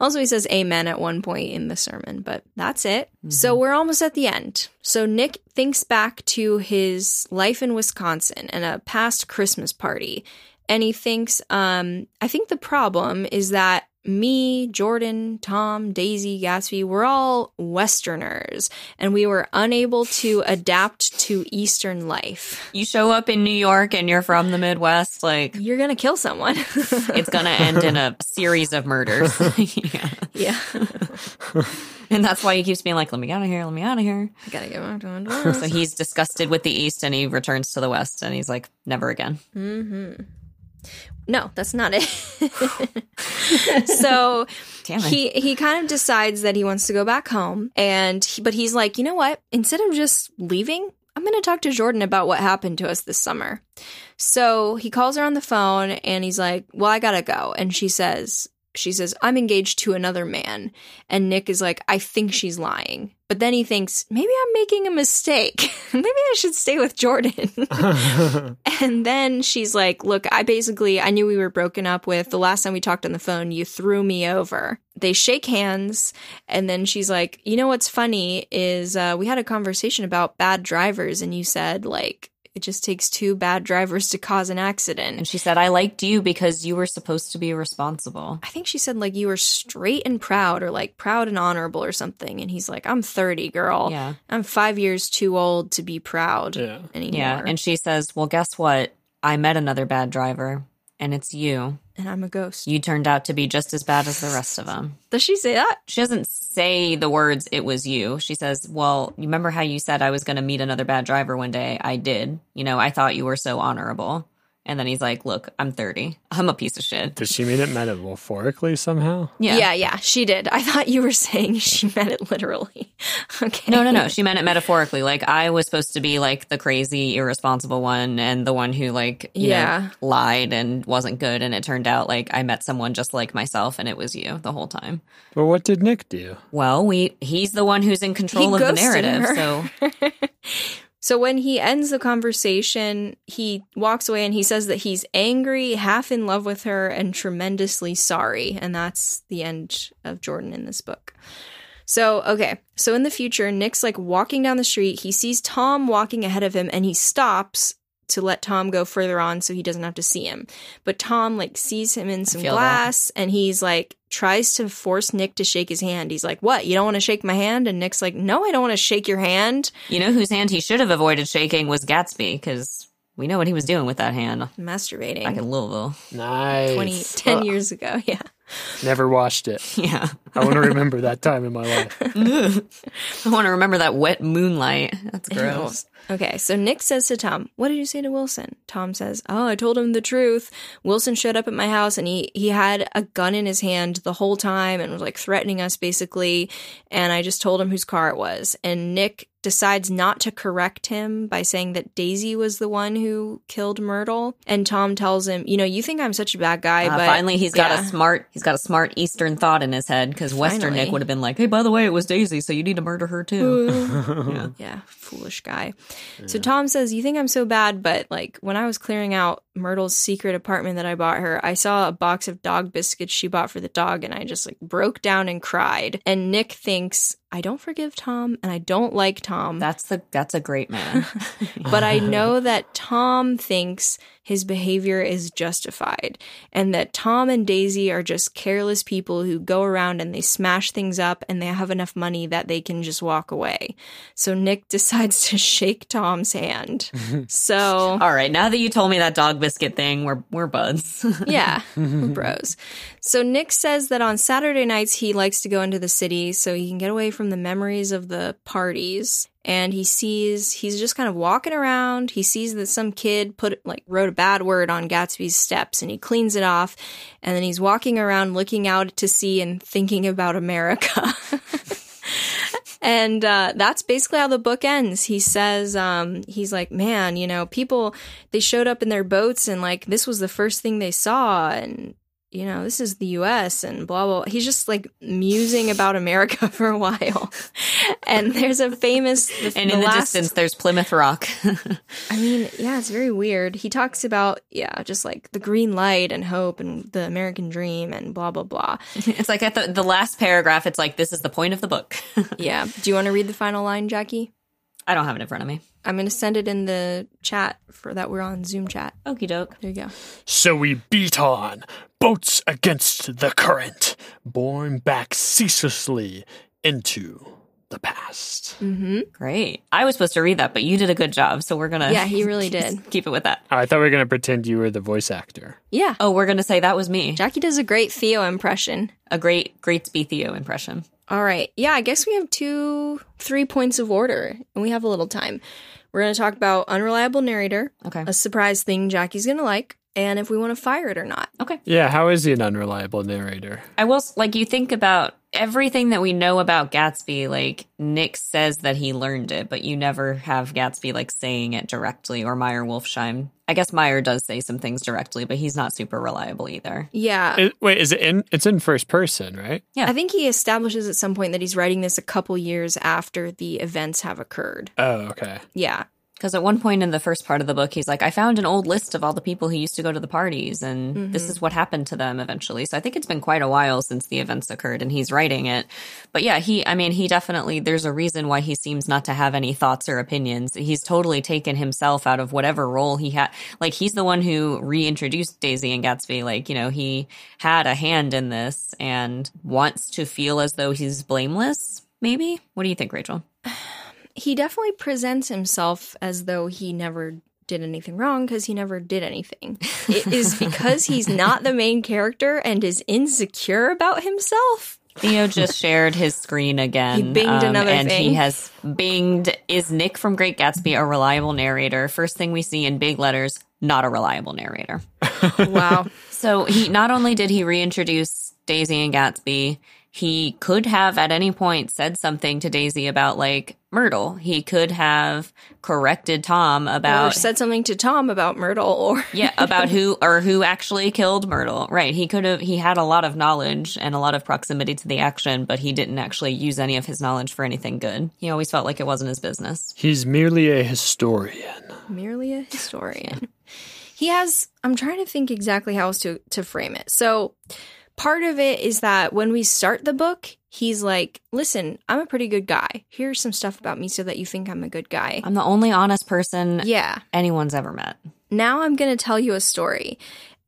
Also, he says amen at one point in the sermon, but that's it. So we're almost at the end. So Nick thinks back to his life in Wisconsin and a past Christmas party. And he thinks, um, I think the problem is that me, Jordan, Tom, Daisy, Gatsby, we're all Westerners and we were unable to adapt to Eastern life. You show up in New York and you're from the Midwest, like You're going to kill someone. it's going to end in a series of murders. yeah. yeah. And that's why he keeps being like, let me out of here, let me out of here. I gotta get back to Honduras. So he's disgusted with the East and he returns to the West and he's like, never again. Mm-hmm. No, that's not it. so it. he he kind of decides that he wants to go back home, and he, but he's like, you know what? Instead of just leaving, I'm going to talk to Jordan about what happened to us this summer. So he calls her on the phone, and he's like, well, I gotta go, and she says. She says, I'm engaged to another man. And Nick is like, I think she's lying. But then he thinks, maybe I'm making a mistake. maybe I should stay with Jordan. And then she's like, Look, I basically, I knew we were broken up with. The last time we talked on the phone, you threw me over. They shake hands. And then she's like, You know what's funny is uh, we had a conversation about bad drivers, and you said, like, it just takes two bad drivers to cause an accident. And she said, I liked you because you were supposed to be responsible. I think she said, like, you were straight and proud, or like proud and honorable, or something. And he's like, I'm 30, girl. Yeah. I'm five years too old to be proud Yeah. anymore. Yeah. And she says, Well, guess what? I met another bad driver, and it's you. And I'm a ghost. You turned out to be just as bad as the rest of them. Does she say that? She doesn't say the words, it was you. She says, Well, you remember how you said I was going to meet another bad driver one day? I did. You know, I thought you were so honorable. And then he's like, Look, I'm 30. I'm a piece of shit. Does she mean it metaphorically somehow? Yeah. Yeah, yeah, she did. I thought you were saying she meant it literally. okay. No, no, no. She meant it metaphorically. Like I was supposed to be like the crazy, irresponsible one and the one who like, you Yeah. know, lied and wasn't good. And it turned out like I met someone just like myself and it was you the whole time. But what did Nick do? Well, we he's the one who's in control of the narrative. her. So So when he ends the conversation, he walks away and he says that he's angry, half in love with her, and tremendously sorry. And that's the end of Jordan in this book. So, okay. So in the future, Nick's like walking down the street. He sees Tom walking ahead of him and he stops to let Tom go further on so he doesn't have to see him. But Tom like sees him in some feel that. glass and he's like tries to force Nick to shake his hand. He's like, "What? You don't want to shake my hand?" And Nick's like, "No, I don't want to shake your hand." you know whose hand he should have avoided shaking was Gatsby, because we know what he was doing with that hand Masturbating. back in Louisville. Nice. 20, 10 Ugh, years ago. Yeah. Never watched it. Yeah. I want to remember that time in my life. I want to remember that wet moonlight. That's gross. Okay, so Nick says to Tom, What did you say to Wilson? Tom says, Oh, I told him the truth. Wilson showed up at my house and he, he had a gun in his hand the whole time and was like threatening us basically. And I just told him whose car it was. And Nick decides not to correct him by saying that Daisy was the one who killed Myrtle. And Tom tells him, You know, you think I'm such a bad guy, Uh, but finally, he's got yeah. a smart. He's got a smart Eastern thought in his head because Western Finally. Nick would have been like, "Hey, by the way, it was Daisy, so you need to murder her too." yeah. Yeah, foolish guy. So Tom says, You think I'm so bad, but like when I was clearing out Myrtle's secret apartment that I bought her, I saw a box of dog biscuits she bought for the dog and I just like broke down and cried. And Nick thinks, I don't forgive Tom and I don't like Tom. That's the that's a great man. but I know that Tom thinks his behavior is justified and that Tom and Daisy are just careless people who go around and they smash things up and they have enough money that they can just walk away. So Nick decides to shake Tom's hand. so All right, now that you told me that dog biscuit thing, we're we're buds. yeah, we're bros. So Nick says that on Saturday nights he likes to go into the city so he can get away from the memories of the parties. And he sees he's just kind of walking around. He sees that some kid put like wrote a bad word on Gatsby's steps and he cleans it off. And then he's walking around looking out to sea and thinking about America. And uh, that's basically how the book ends. He says, um, he's like, man, you know, people, they showed up in their boats and like this was the first thing they saw. And, you know, this is the US and blah, blah. He's just like musing about America for a while. and there's a famous, the, and the in the last- distance, there's Plymouth Rock. I mean, yeah, it's very weird. He talks about, yeah, just like the green light and hope and the American dream and blah, blah, blah. it's like at the the last paragraph, it's like this is the point of the book. Yeah. Do you want to read the final line, Jackie? I don't have it in front of me. I'm going to send it in the chat for that we're on Zoom chat. Okie doke. There you go. So we beat on, boats against the current, borne back ceaselessly into the past. Mm-hmm. Great. I was supposed to read that, but you did a good job, so we're gonna Yeah, he really did. keep it with that. Oh, I thought we were going to pretend you were the voice actor. Yeah. Oh, we're gonna say that was me. Jackie does a great Theo impression. A great, great Speed Theo impression. All right. Yeah, I guess we have two, three points of order, and we have a little time. We're going to talk about unreliable narrator, Okay. a surprise thing Jackie's going to like, and if we want to fire it or not. Okay. Yeah, how is he an unreliable narrator? I will like you think about everything that we know about Gatsby. Like Nick says that he learned it, but you never have Gatsby like saying it directly, or Meyer Wolfsheim. I guess Meyer does say some things directly, but he's not super reliable either. Yeah. It, wait, is it in? It's in first person, right? Yeah. I think he establishes at some point that he's writing this a couple years after the events have occurred. Oh, okay. Yeah. Because at one point in the first part of the book, he's like, I found an old list of all the people who used to go to the parties, and this mm-hmm. is what happened to them eventually. So I think it's been quite a while since the events occurred, and he's writing it. But yeah, he, I mean, he definitely, there's a reason why he seems not to have any thoughts or opinions. He's totally taken himself out of whatever role he had. Like, he's the one who reintroduced Daisy and Gatsby. Like, you know, he had a hand in this and wants to feel as though he's blameless, maybe? What do you think, Rachel? He definitely presents himself as though he never did anything wrong because he never did anything. It is because he's not the main character and is insecure about himself. Theo just shared his screen again. He binged um, another and thing. he has binged. Is Nick from Great Gatsby a reliable narrator? First thing we see in big letters, not a reliable narrator. wow. So he not only did he reintroduce Daisy and Gatsby, he could have at any point said something to Daisy about like Myrtle. He could have corrected Tom Or about said something to Tom about Myrtle or yeah, about who or who actually killed Myrtle. Right. He could have he had a lot of knowledge and a lot of proximity to the action, but he didn't actually use any of his knowledge for anything good. He always felt like it wasn't his business. He's merely a historian. merely a historian. He has I'm trying to think exactly how else to to frame it. So part of it is that when we start the book, he's like, "Listen, I'm a pretty good guy. Here's some stuff about me so that you think I'm a good guy." I'm the only honest person yeah. anyone's ever met. now I'm going to tell you a story.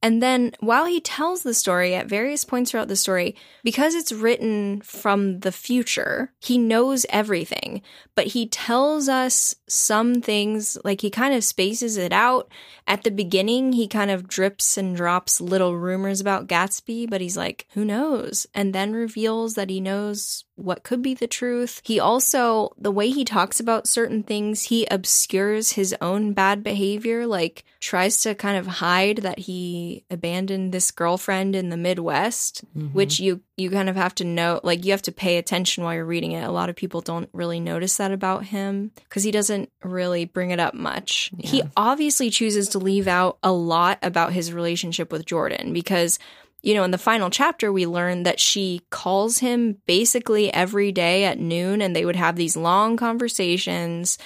And then while he tells the story at various points throughout the story, because it's written from the future, he knows everything, but he tells us some things, like he kind of spaces it out. At the beginning, he kind of drips and drops little rumors about Gatsby, but he's like, who knows? And then reveals that he knows what could be the truth. He also, the way he talks about certain things, he obscures his own bad behavior, like tries to kind of hide that he abandoned this girlfriend in the Midwest, mm-hmm. which you you kind of have to know, like you have to pay attention while you're reading it. A lot of people don't really notice that about him because he doesn't really bring it up much. He obviously chooses to leave out a lot about his relationship with Jordan because you know, in the final chapter, we learn that she calls him basically every day at noon and they would have these long conversations.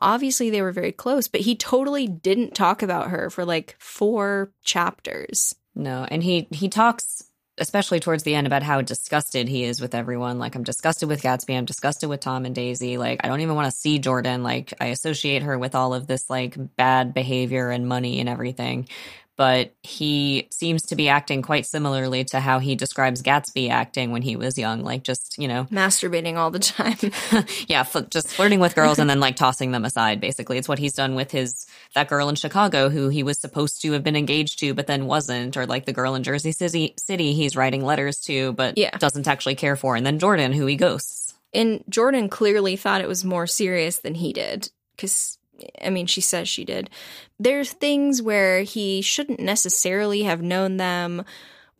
Obviously, they were very close, but he totally didn't talk about her for like four chapters. No, and he he talks especially towards the end about how disgusted he is with everyone. Like I'm disgusted with Gatsby, I'm disgusted with Tom and Daisy. Like I don't even want to see Jordan. Like I associate her with all of this like bad behavior and money and everything. But he seems to be acting quite similarly to how he describes Gatsby acting when he was young, like just, you know, Masturbating all the time. yeah, just flirting with girls and then like tossing them aside. Basically, it's what he's done with his that girl in Chicago who he was supposed to have been engaged to, but then wasn't, or like the girl in Jersey City, City he's writing letters to, but Yeah. doesn't actually care for, and then Jordan, who he ghosts. and Jordan clearly thought it was more serious than he did because I mean she says she did. There's things where he shouldn't necessarily have known them.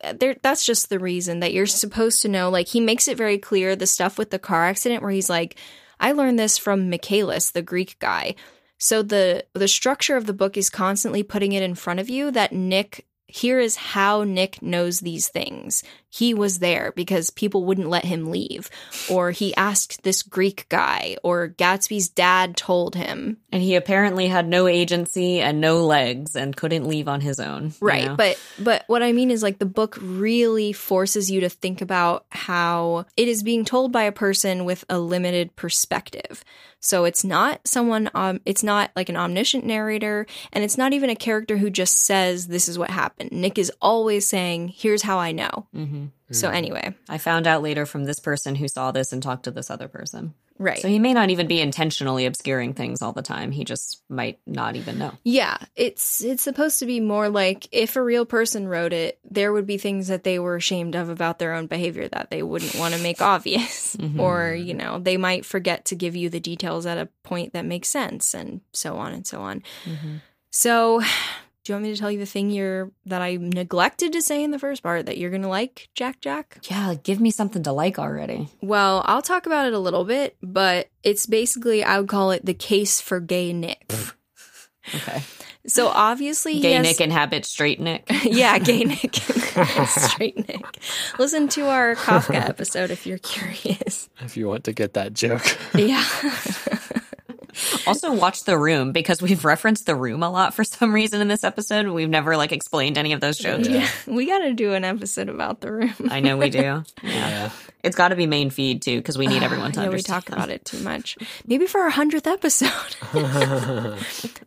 Uh, there, that's just the reason that you're supposed to know. Like he makes it very clear the stuff with the car accident where he's like, "I learned this from Michaelis, the Greek guy." So the the structure of the book is constantly putting it in front of you that Nick here is how Nick knows these things. He was there because people wouldn't let him leave, or he asked this Greek guy, or Gatsby's dad told him. And he apparently had no agency and no legs and couldn't leave on his own. you Right. know? But but what I mean is like the book really forces you to think about how it is being told by a person with a limited perspective. So it's not someone um it's not like an omniscient narrator and it's not even a character who just says this is what happened. Nick is always saying here's how I know. Mhm. So anyway, I found out later from this person who saw this and talked to this other person. right. So he may not even be intentionally obscuring things all the time. He just might not even know. Yeah, it's it's supposed to be more like if a real person wrote it, there would be things that they were ashamed of about their own behavior that they wouldn't want to make obvious. Or, you know, they might forget to give you the details at a point that makes sense and so on and so on. So, do you want me to tell you the thing you're that I neglected to say in the first part that you're going to like, Jack Jack? Yeah, give me something to like already. Well, I'll talk about it a little bit, but it's basically I would call it the case for gay Nick. Okay. So obviously he Gay has- Nick inhabits straight Nick. yeah, gay Nick, straight Nick. Listen to our Kafka episode if you're curious. If you want to get that joke. Yeah, Also, watch The Room because we've referenced The Room a lot for some reason in this episode. We've never like explained any of those jokes. yeah. We got to do an episode about the room. I know we do. Yeah, Yeah. It's got to be main feed too because we need everyone to yeah, we talk about it too much. Maybe for our hundredth episode,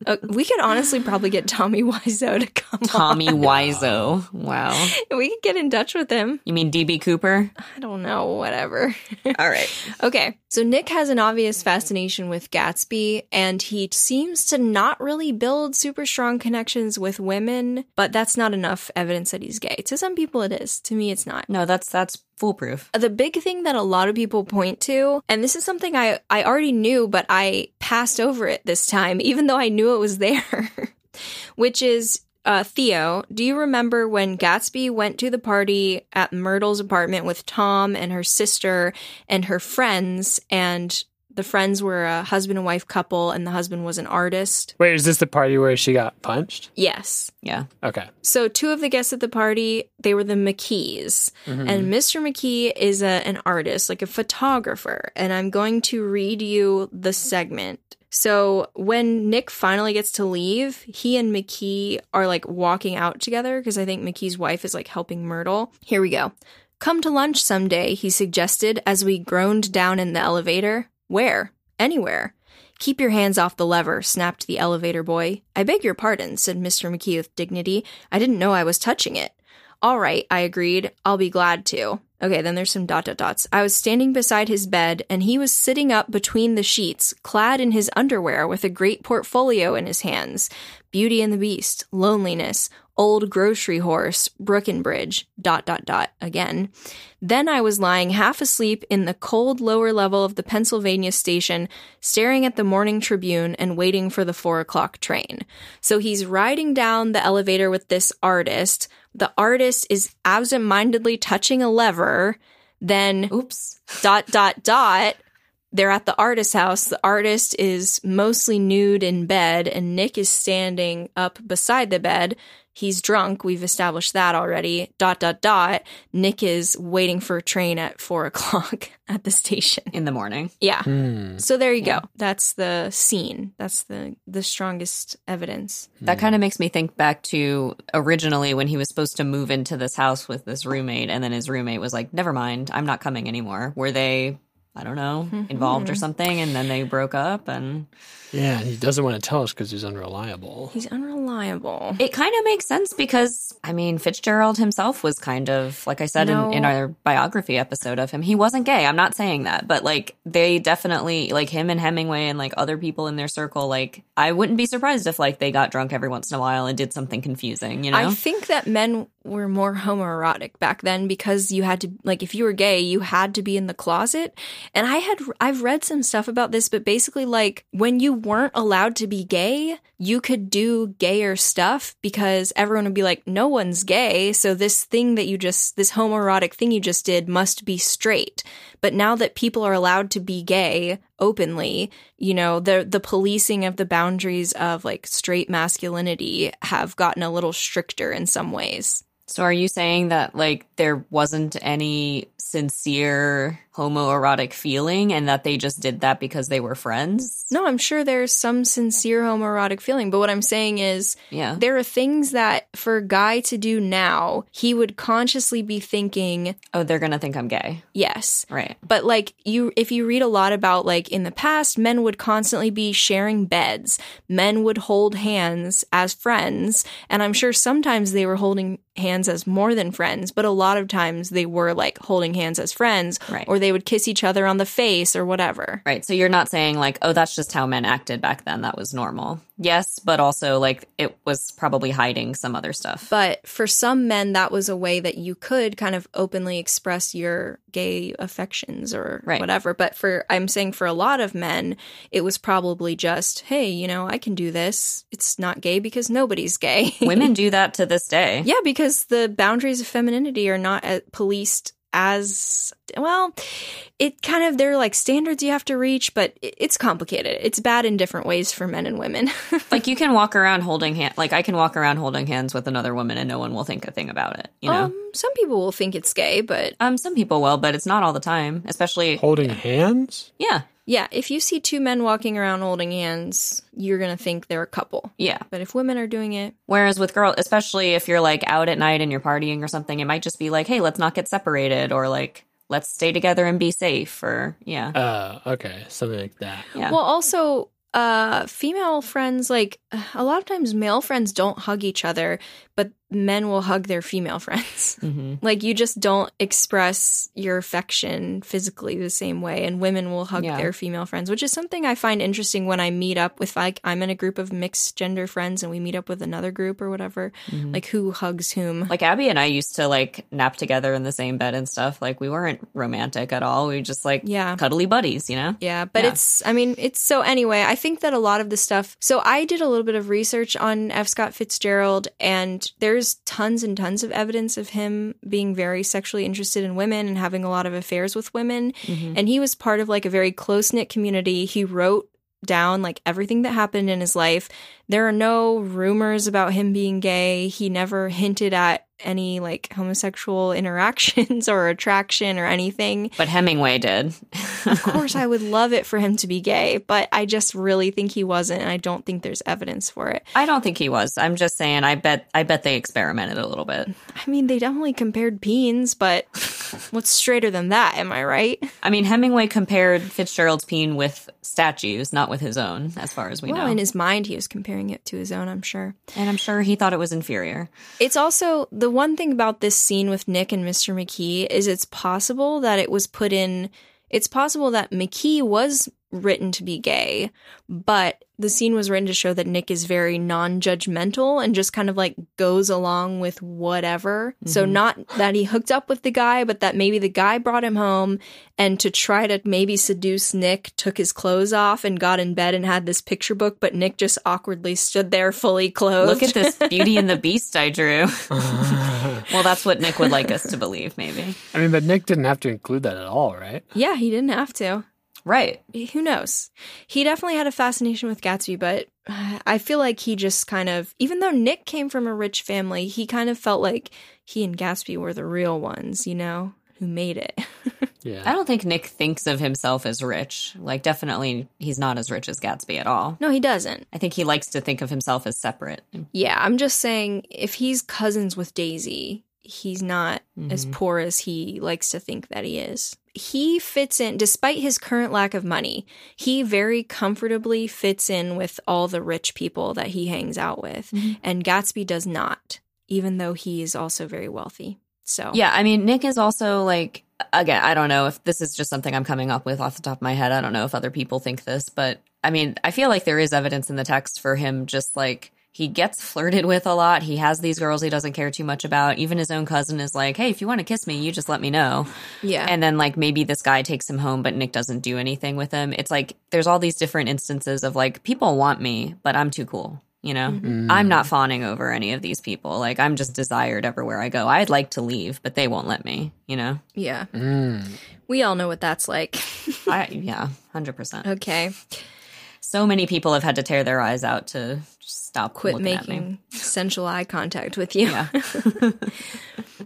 Uh, we could honestly probably get Tommy Wiseau to come. Tommy Wiseau. Wow. We could get in touch with him. You mean DB Cooper? I don't know, whatever. All right. Okay, so Nick has an obvious fascination with Gatsby, and he seems to not really build super strong connections with women, but that's not enough evidence that he's gay. To some people, it is. To me, it's not. No, that's that's foolproof. the big thing that a lot of people point to, and this is something I, I already knew, but I passed over it this time, even though I knew it was there, which is uh, Theo. Do you remember when Gatsby went to the party at Myrtle's apartment with Tom and her sister and her friends, and the friends were a husband and wife couple, and the husband was an artist? Wait, is this the party where she got punched? Yes. Yeah. Okay. So two of the guests at the party, they were the McKees. Mm-hmm. And Mr. McKee is a, an artist, like a photographer. And I'm going to read you the segment. So when Nick finally gets to leave, he and McKee are like walking out together because I think McKee's wife is like helping Myrtle. Here we go. Come to lunch someday, he suggested as we groaned down in the elevator. Where? Anywhere. Keep your hands off the lever, snapped the elevator boy. I beg your pardon, said Mr. McKee with dignity. I didn't know I was touching it. All right, I agreed. I'll be glad to. Okay, then there's some dot dot dots. I was standing beside his bed, and he was sitting up between the sheets, clad in his underwear with a great portfolio in his hands. Beauty and the Beast, Loneliness, Old Grocery Horse, Brookenbridge, dot dot dot again. Then I was lying half asleep in the cold lower level of the Pennsylvania station, staring at the Morning Tribune and waiting for the four o'clock train. So he's riding down the elevator with this artist. The artist is absentmindedly touching a lever. Then Oops. dot dot dot they're at the artist's house. The artist is mostly nude in bed and nick is standing up beside the bed. He's drunk. We've established that already. Dot dot dot. Nick is waiting for a train at four o'clock at the station. In the morning. yeah. Hmm. so there you go. That's the scene. That's the the strongest evidence. That kind of makes me think back to originally when he was supposed to move into this house with this roommate, and then his roommate was like, "Never mind, I'm not coming anymore." Were they, I don't know, hmm. involved or hmm. something, and then they broke up, and Yeah, he doesn't want to tell us because he's unreliable. he's unreliable it kind of makes sense because I mean Fitzgerald himself was kind of like I said No. in, in our biography episode of him, he wasn't gay. I'm not saying that, but like they definitely like him and Hemingway and like other people in their circle. Like I wouldn't be surprised if like they got drunk every once in a while and did something confusing. You know, I think that men were more homoerotic back then because you had to like if you were gay, you had to be in the closet. And I had I've read some stuff about this, but basically like when you weren't allowed to be gay, you could do gayer stuff because everyone would be like, no one's gay, so this thing that you just this homoerotic thing you just did must be straight. But now that people are allowed to be gay openly, you know, the the policing of the boundaries of like straight masculinity have gotten a little stricter in some ways. So are you saying that like there wasn't any sincere homoerotic feeling and that they just did that because they were friends? No, I'm sure there's some sincere homoerotic feeling, but what I'm saying is Yeah. there are things that for a guy to do now, he would consciously be thinking, Oh, they're going to think I'm gay. yes. Right. But like you if you read a lot about like in the past men would constantly be sharing beds. Men would hold hands as friends, and I'm sure sometimes they were holding hands as more than friends, but a lot of times they were like holding hands as friends Right. or they would kiss each other on the face or whatever. Right. So you're not saying like, oh, that's just how men acted back then. That was normal. Yes, but also like it was probably hiding some other stuff. But for some men, that was a way that you could kind of openly express your gay affections or Right. whatever. But for, I'm saying for a lot of men, it was probably just, hey, you know, I can do this. It's not gay because nobody's gay. Women do that to this day. yeah, because the boundaries of femininity are not policed as well it kind of they're like standards you have to reach but it's complicated it's bad in different ways for men and women Like you can walk around holding hand like I can walk around holding hands with another woman and no one will think a thing about it, you know. um some people will think it's gay but Um some people will, but it's not all the time, especially Holding hands? yeah. Yeah, if you see two men walking around holding hands, you're going to think they're a couple. Yeah. But if women are doing it, Whereas with girls, especially if you're like out at night and you're partying or something, it might just be like, "Hey, let's not get separated," or like, "Let's stay together and be safe," or yeah, Uh, okay, something like that. yeah. well, also, uh, female friends, like a lot of times male friends don't hug each other, but men will hug their female friends. hmm Like you just don't express your affection physically the same way, and women will hug Yeah. their female friends, which is something I find interesting when I meet up with like I'm in a group of mixed gender friends and we meet up with another group or whatever. Like who hugs whom? Like Abby and I used to like nap together in the same bed and stuff. Like we weren't romantic at all. We just like Yeah. cuddly buddies, you know? Yeah, but Yeah. it's, I mean, it's so anyway, I think that a lot of the stuff. So I did a little bit of research on F. Scott Fitzgerald, and there's tons and tons of evidence of him being very sexually interested in women and having a lot of affairs with women. Mm-hmm. And he was part of like a very close knit community. He wrote down like everything that happened in his life. There are no rumors about him being gay. He never hinted at any like homosexual interactions or attraction or anything. But Hemingway did. Of course, I would love it for him to be gay, but I just really think he wasn't, and I don't think there's evidence for it. I don't think he was. I'm just saying I bet I bet they experimented a little bit. I mean, they definitely compared peens, but what's straighter than that? Am I right? I mean Hemingway compared Fitzgerald's peen with statues, not with his own, as far as we well, know. in his mind, he was comparing it to his own, I'm sure. and I'm sure he thought it was inferior. It's also the one thing about this scene with Nick and Mr. McKee is it's possible that it was put in. It's possible that McKee was written to be gay, but the scene was written to show that Nick is very non-judgmental and just kind of like goes along with whatever. So mm-hmm. not that he hooked up with the guy, but that maybe the guy brought him home and to try to maybe seduce Nick, took his clothes off and got in bed and had this picture book, but Nick just awkwardly stood there fully clothed. Look at this Beauty and the Beast I drew. well, that's what Nick would like us to believe, maybe. I mean, but Nick didn't have to include that at all, right? Yeah, he didn't have to. Right. Who knows? He definitely had a fascination with Gatsby, but uh, I feel like he just kind of, even though Nick came from a rich family, he kind of felt like he and Gatsby were the real ones, you know, who made it. Yeah. I don't think Nick thinks of himself as rich. Like, definitely, he's not as rich as Gatsby at all. no, he doesn't. I think he likes to think of himself as separate. Yeah, I'm just saying if he's cousins with Daisy, he's not as poor as he likes to think that he is. He fits in, despite his current lack of money, he very comfortably fits in with all the rich people that he hangs out with. Mm-hmm. And Gatsby does not, even though he is also very wealthy. So, Yeah, I mean, Nick is also like, again, I don't know if this is just something I'm coming up with off the top of my head. I don't know if other people think this, but I mean, I feel like there is evidence in the text for him just like, he gets flirted with a lot. He has these girls he doesn't care too much about. Even his own cousin is like, hey, if you want to kiss me, you just let me know. yeah. And then, like, maybe this guy takes him home, but Nick doesn't do anything with him. It's like there's all these different instances of like, people want me, but I'm too cool. You know, I'm not fawning over any of these people. Like, I'm just desired everywhere I go. I'd like to leave, but they won't let me, you know? yeah. Mm. We all know what that's like. I, yeah, 100%. okay. So many people have had to tear their eyes out to just stop Quit looking at me. making sensual eye contact with you. Yeah.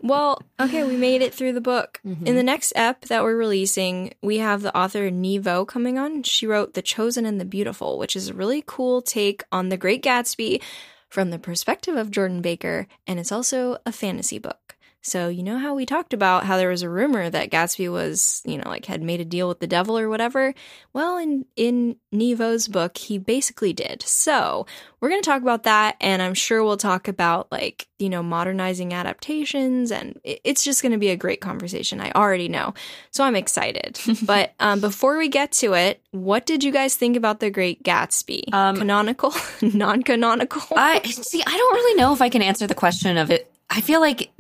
Well, okay, we made it through the book. Mm-hmm. In the next ep that we're releasing, we have the author Nghi Vo coming on. She wrote The Chosen and the Beautiful, which is a really cool take on The Great Gatsby from the perspective of Jordan Baker, and it's also a fantasy book. So, you know how we talked about how there was a rumor that Gatsby was, you know, like had made a deal with the devil or whatever? Well, in in Nghi Vo's book, he basically did. So, we're going to talk about that and I'm sure we'll talk about like, you know, modernizing adaptations and it's just going to be a great conversation. I already know. So, I'm excited. but um, before we get to it, what did you guys think about The Great Gatsby? Um, canonical, non-canonical? I see. I don't really know if I can answer the question of it. I feel like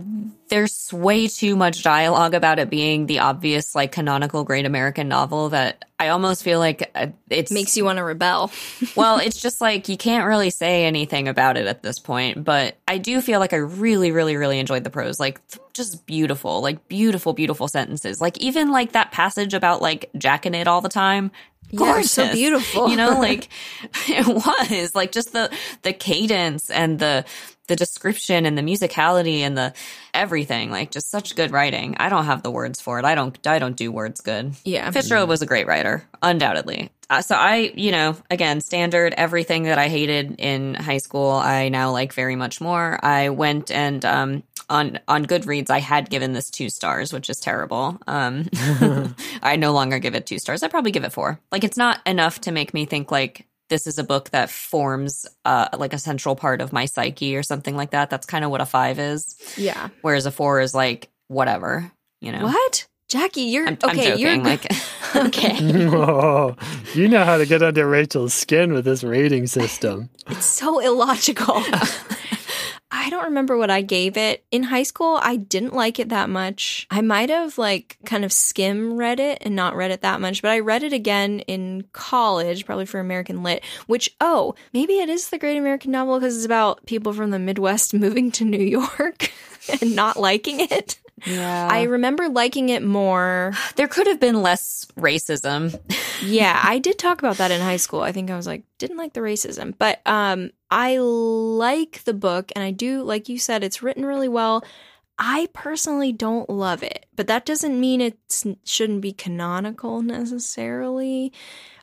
there's way too much dialogue about it being the obvious, like canonical great American novel that I almost feel like uh, it Makes you want to rebel. well, it's just like you can't really say anything about it at this point. But I do feel like I really, really, really enjoyed the prose. Like th- just beautiful, like beautiful, beautiful sentences. Like even like that passage about like jacking it all the time. Yeah, so beautiful. You know, like it was like just the the cadence and the the description and the musicality and the everything. Like just such good writing. I don't have the words for it. I don't. I don't do words good. Yeah. Fitzgerald was a great writer, undoubtedly. Uh, so I, you know, again, standard everything that I hated in high school, I now like very much more. I went and um, on on Goodreads, I had given this two stars, which is terrible. Um, I no longer give it two stars. I probably give it four. Like it's not enough to make me think like this is a book that forms uh, like a central part of my psyche or something like that. That's kind of what a five is. Yeah. Whereas a four is like whatever, you know. What? Jackie, you're I'm, I'm okay. you're like okay. oh, you know how to get under Rachel's skin with this rating system. It's so illogical. I don't remember what I gave it. In high school, I didn't like it that much. I might have like kind of skim read it and not read it that much, but I read it again in college, probably for American Lit, which, oh, maybe it is the great American novel because it's about people from the Midwest moving to New York and not liking it. Yeah, I remember liking it more. there could have been less racism. Yeah, I did talk about that in high school. I think I was like, didn't like the racism, but um, I like the book, and I do, like you said, it's written really well. I personally don't love it, but that doesn't mean it shouldn't be canonical necessarily.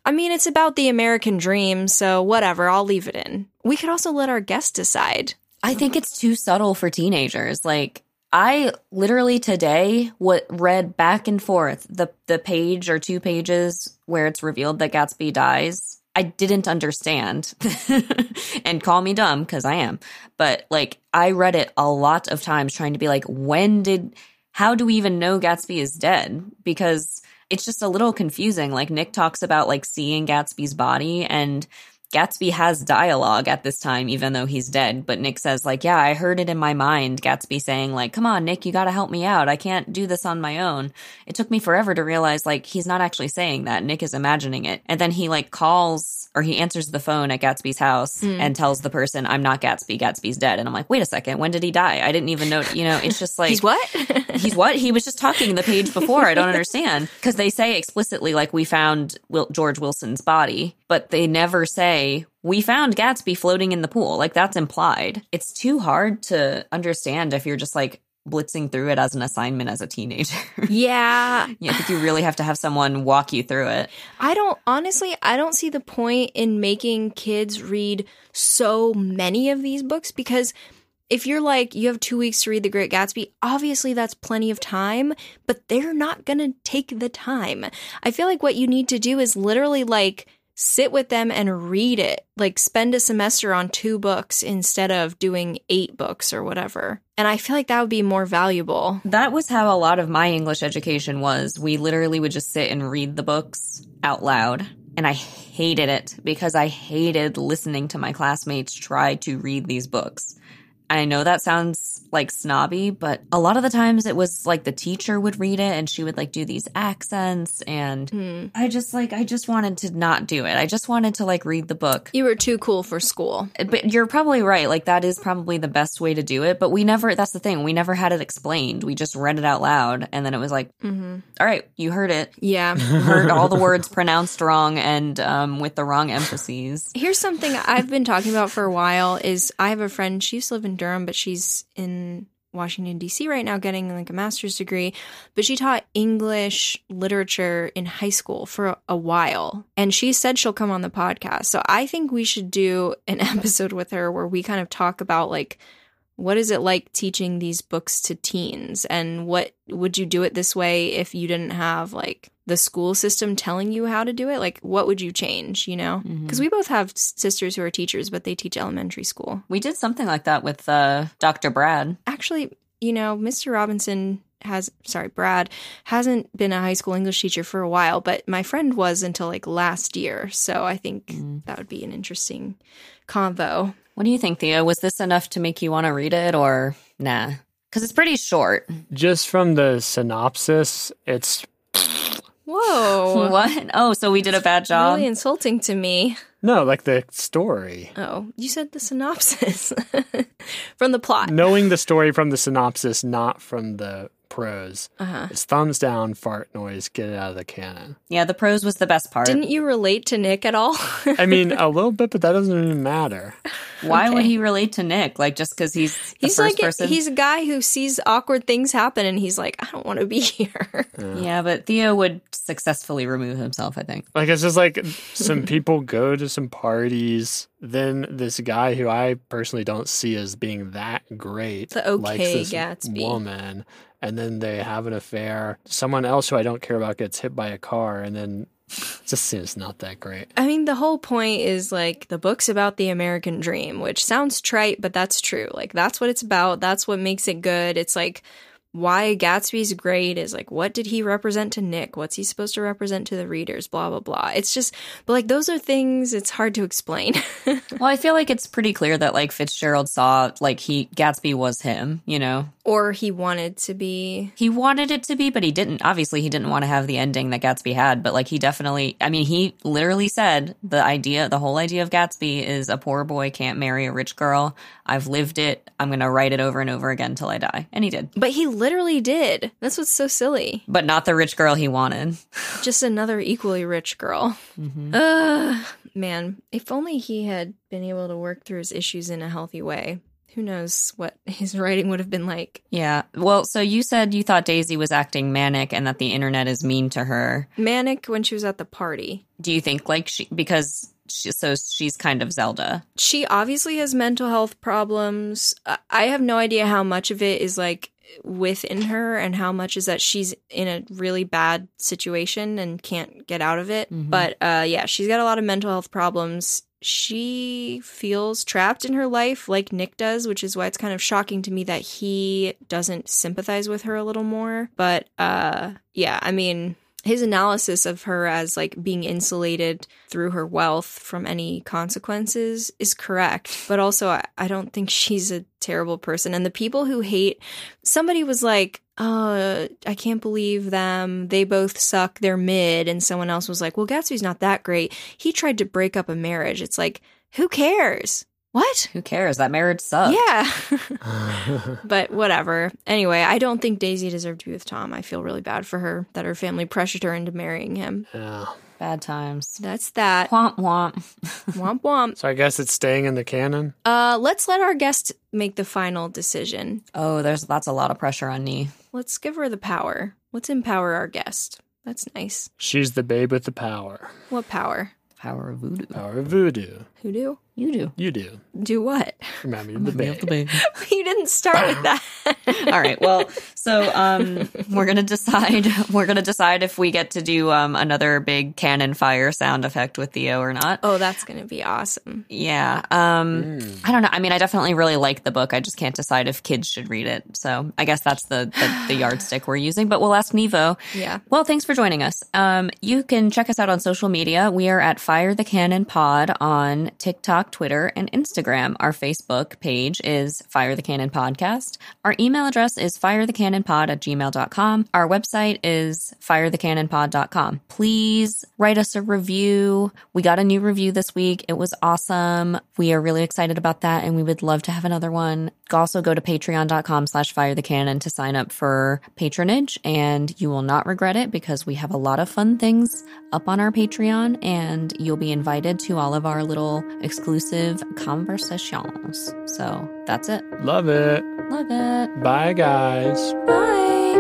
I mean, it's about the American dream, so whatever, I'll leave it in. We could also let our guests decide. I think it's too subtle for teenagers. Like I literally today what read back and forth the the page or two pages where it's revealed that Gatsby dies. I didn't understand. and call me dumb cuz I am. But like I read it a lot of times trying to be like when did how do we even know Gatsby is dead? Because it's just a little confusing. Like Nick talks about like seeing Gatsby's body and Gatsby has dialogue at this time, even though he's dead. But Nick says, like, yeah, I heard it in my mind. Gatsby saying, like, come on, Nick, you got to help me out. I can't do this on my own. It took me forever to realize, like, he's not actually saying that. Nick is imagining it. And then he, like, calls or he answers the phone at Gatsby's house hmm. and tells the person, I'm not Gatsby. Gatsby's dead. And I'm like, wait a second. When did he die? I didn't even know. You know, it's just like, He's what? he's what? He was just talking the page before. I don't understand. Because they say explicitly, like, we found Wil- George Wilson's body, but they never say, we found Gatsby floating in the pool. Like, that's implied. It's too hard to understand if you're just like blitzing through it as an assignment as a teenager. yeah, yeah, I think you really have to have someone walk you through it. I don't honestly, I don't see the point in making kids read so many of these books because if you're like, you have two weeks to read The Great Gatsby, obviously that's plenty of time, but they're not going to take the time. I feel like what you need to do is literally like sit with them and read it. Like spend a semester on two books instead of doing eight books or whatever. And I feel like that would be more valuable. That was how a lot of my English education was. We literally would just sit and read the books out loud. And I hated it because I hated listening to my classmates try to read these books. I know that sounds like snobby, but a lot of the times it was like the teacher would read it and she would like do these accents. And Hmm. I just like, I just wanted to not do it. I just wanted to like read the book. You were too cool for school. But you're probably right. Like, that is probably the best way to do it. But we never, that's the thing. We never had it explained. We just read it out loud. And then it was like, hmm all right, you heard it. Yeah. You heard all the words pronounced wrong and um, with the wrong emphases. Here's something I've been talking about for a while is I have a friend, she used to live in Durham, but she's in Washington DC right now getting like a master's degree, but she taught English literature in high school for a while. And she said she'll come on the podcast. So I think we should do an episode with her where we kind of talk about like what is it like teaching these books to teens and what would you do it this way if you didn't have like the school system telling you how to do it like what would you change you know because we both have sisters who are teachers but they teach elementary school We did something like that with uh, Dr. Brad. actually you know mr robinson has sorry brad hasn't been a high school english teacher for a while but my friend was until like last year so i think that would be an interesting convo What do you think, theo Was this enough to make you want to read it or nah? Because it's pretty short. Just from the synopsis, it's whoa What? Oh, so we did a bad job? really insulting to me no like the story. Oh, you said the synopsis from the plot. Knowing the story from the synopsis, not from the prose. Uh-huh. It's thumbs down, fart noise, get it out of the canon. Yeah, the prose was the best part. Didn't you relate to Nick at all? I mean, a little bit, but that doesn't even matter. Why would he relate to Nick? Like just because he's the he's first like person? he's a guy who sees awkward things happen and he's like, I don't want to be here. yeah, but Theo would successfully remove himself. I think. Like, it's just like some people go to some parties. Then this guy who I personally don't see as being that great, The okay likes this Gatsby. woman, and then they have an affair. Someone else who I don't care about gets hit by a car, and then Just seems not that great. I mean, the whole point is like the book's about the American dream, which sounds trite, but that's true. Like, that's what it's about. That's what makes it good. It's like why Gatsby's great is like, what did he represent to Nick? What's he supposed to represent to the readers? Blah, blah, blah. It's just, but like, those are things it's hard to explain. well, I feel like it's pretty clear that like Fitzgerald saw like he, Gatsby was him, you know? Or he wanted to be. He wanted it to be, but he didn't. Obviously, he didn't want to have the ending that Gatsby had, but like he definitely, I mean, he literally said the idea, the whole idea of Gatsby is a poor boy can't marry a rich girl. I've lived it. I'm going to write it over and over again till I die. And he did. But he literally did. That's what's so silly. But not the rich girl he wanted. Just another equally rich girl. Mm-hmm. Ugh, man, if only he had been able to work through his issues in a healthy way. Who knows what his writing would have been like. Yeah. Well, so you said you thought Daisy was acting manic and that the internet is mean to her. Manic when she was at the party. Do you think like she, because she, so she's kind of Zelda? She obviously has mental health problems. I- I have no idea how much of it is like within her and how much is that she's in a really bad situation and can't get out of it. But uh yeah, she's got a lot of mental health problems. She feels trapped in her life like Nick does, which is why it's kind of shocking to me that he doesn't sympathize with her a little more. But uh yeah, I mean, his analysis of her as like being insulated through her wealth from any consequences is correct but also I, I don't think she's a terrible person and the people who hate somebody was like uh i can't believe them they both suck they're mid and someone else was like well gatsby's not that great he tried to break up a marriage it's like who cares what Who cares? That marriage sucked. yeah but whatever. Anyway, I don't think Daisy deserved to be with Tom. I feel really bad for her that her family pressured her into marrying him. Yeah. Bad times. That's that. Womp womp. womp womp. So I guess it's staying in the canon. Uh, let's let our guest make the final decision. Oh, there's that's a lot of pressure on me. Let's give her the power. Let's empower our guest. That's nice. She's the babe with the power. What power? Power of voodoo. Power of voodoo. Who do? You do. You do. Do what? Remember the babe. you didn't start with that. All right. Well, so um, we're gonna decide. We're gonna decide if we get to do um, another big cannon fire sound effect with Theo or not. oh, that's gonna be awesome. Yeah. Um, I don't know. I mean, I definitely really like the book. I just can't decide if kids should read it. So I guess that's the the, the yardstick we're using. But we'll ask Nghi Vo. Yeah. Well, thanks for joining us. Um, you can check us out on social media. We are at Fire the Canon Pod on TikTok, Twitter, and Instagram. Our Facebook page is Fire the Canon Podcast. Our email address is firethecanonpod at gmail.com. Our website is firethecanonpod.com. Please write us a review. We got a new review this week. It was awesome. We are really excited about that and we would love to have another one. Also go to patreon.com slash fire the canon to sign up for patronage and you will not regret it because we have a lot of fun things up on our Patreon and you'll be invited to all of our little exclusive conversations. So that's it. Love it. Love it. Bye, guys. Bye.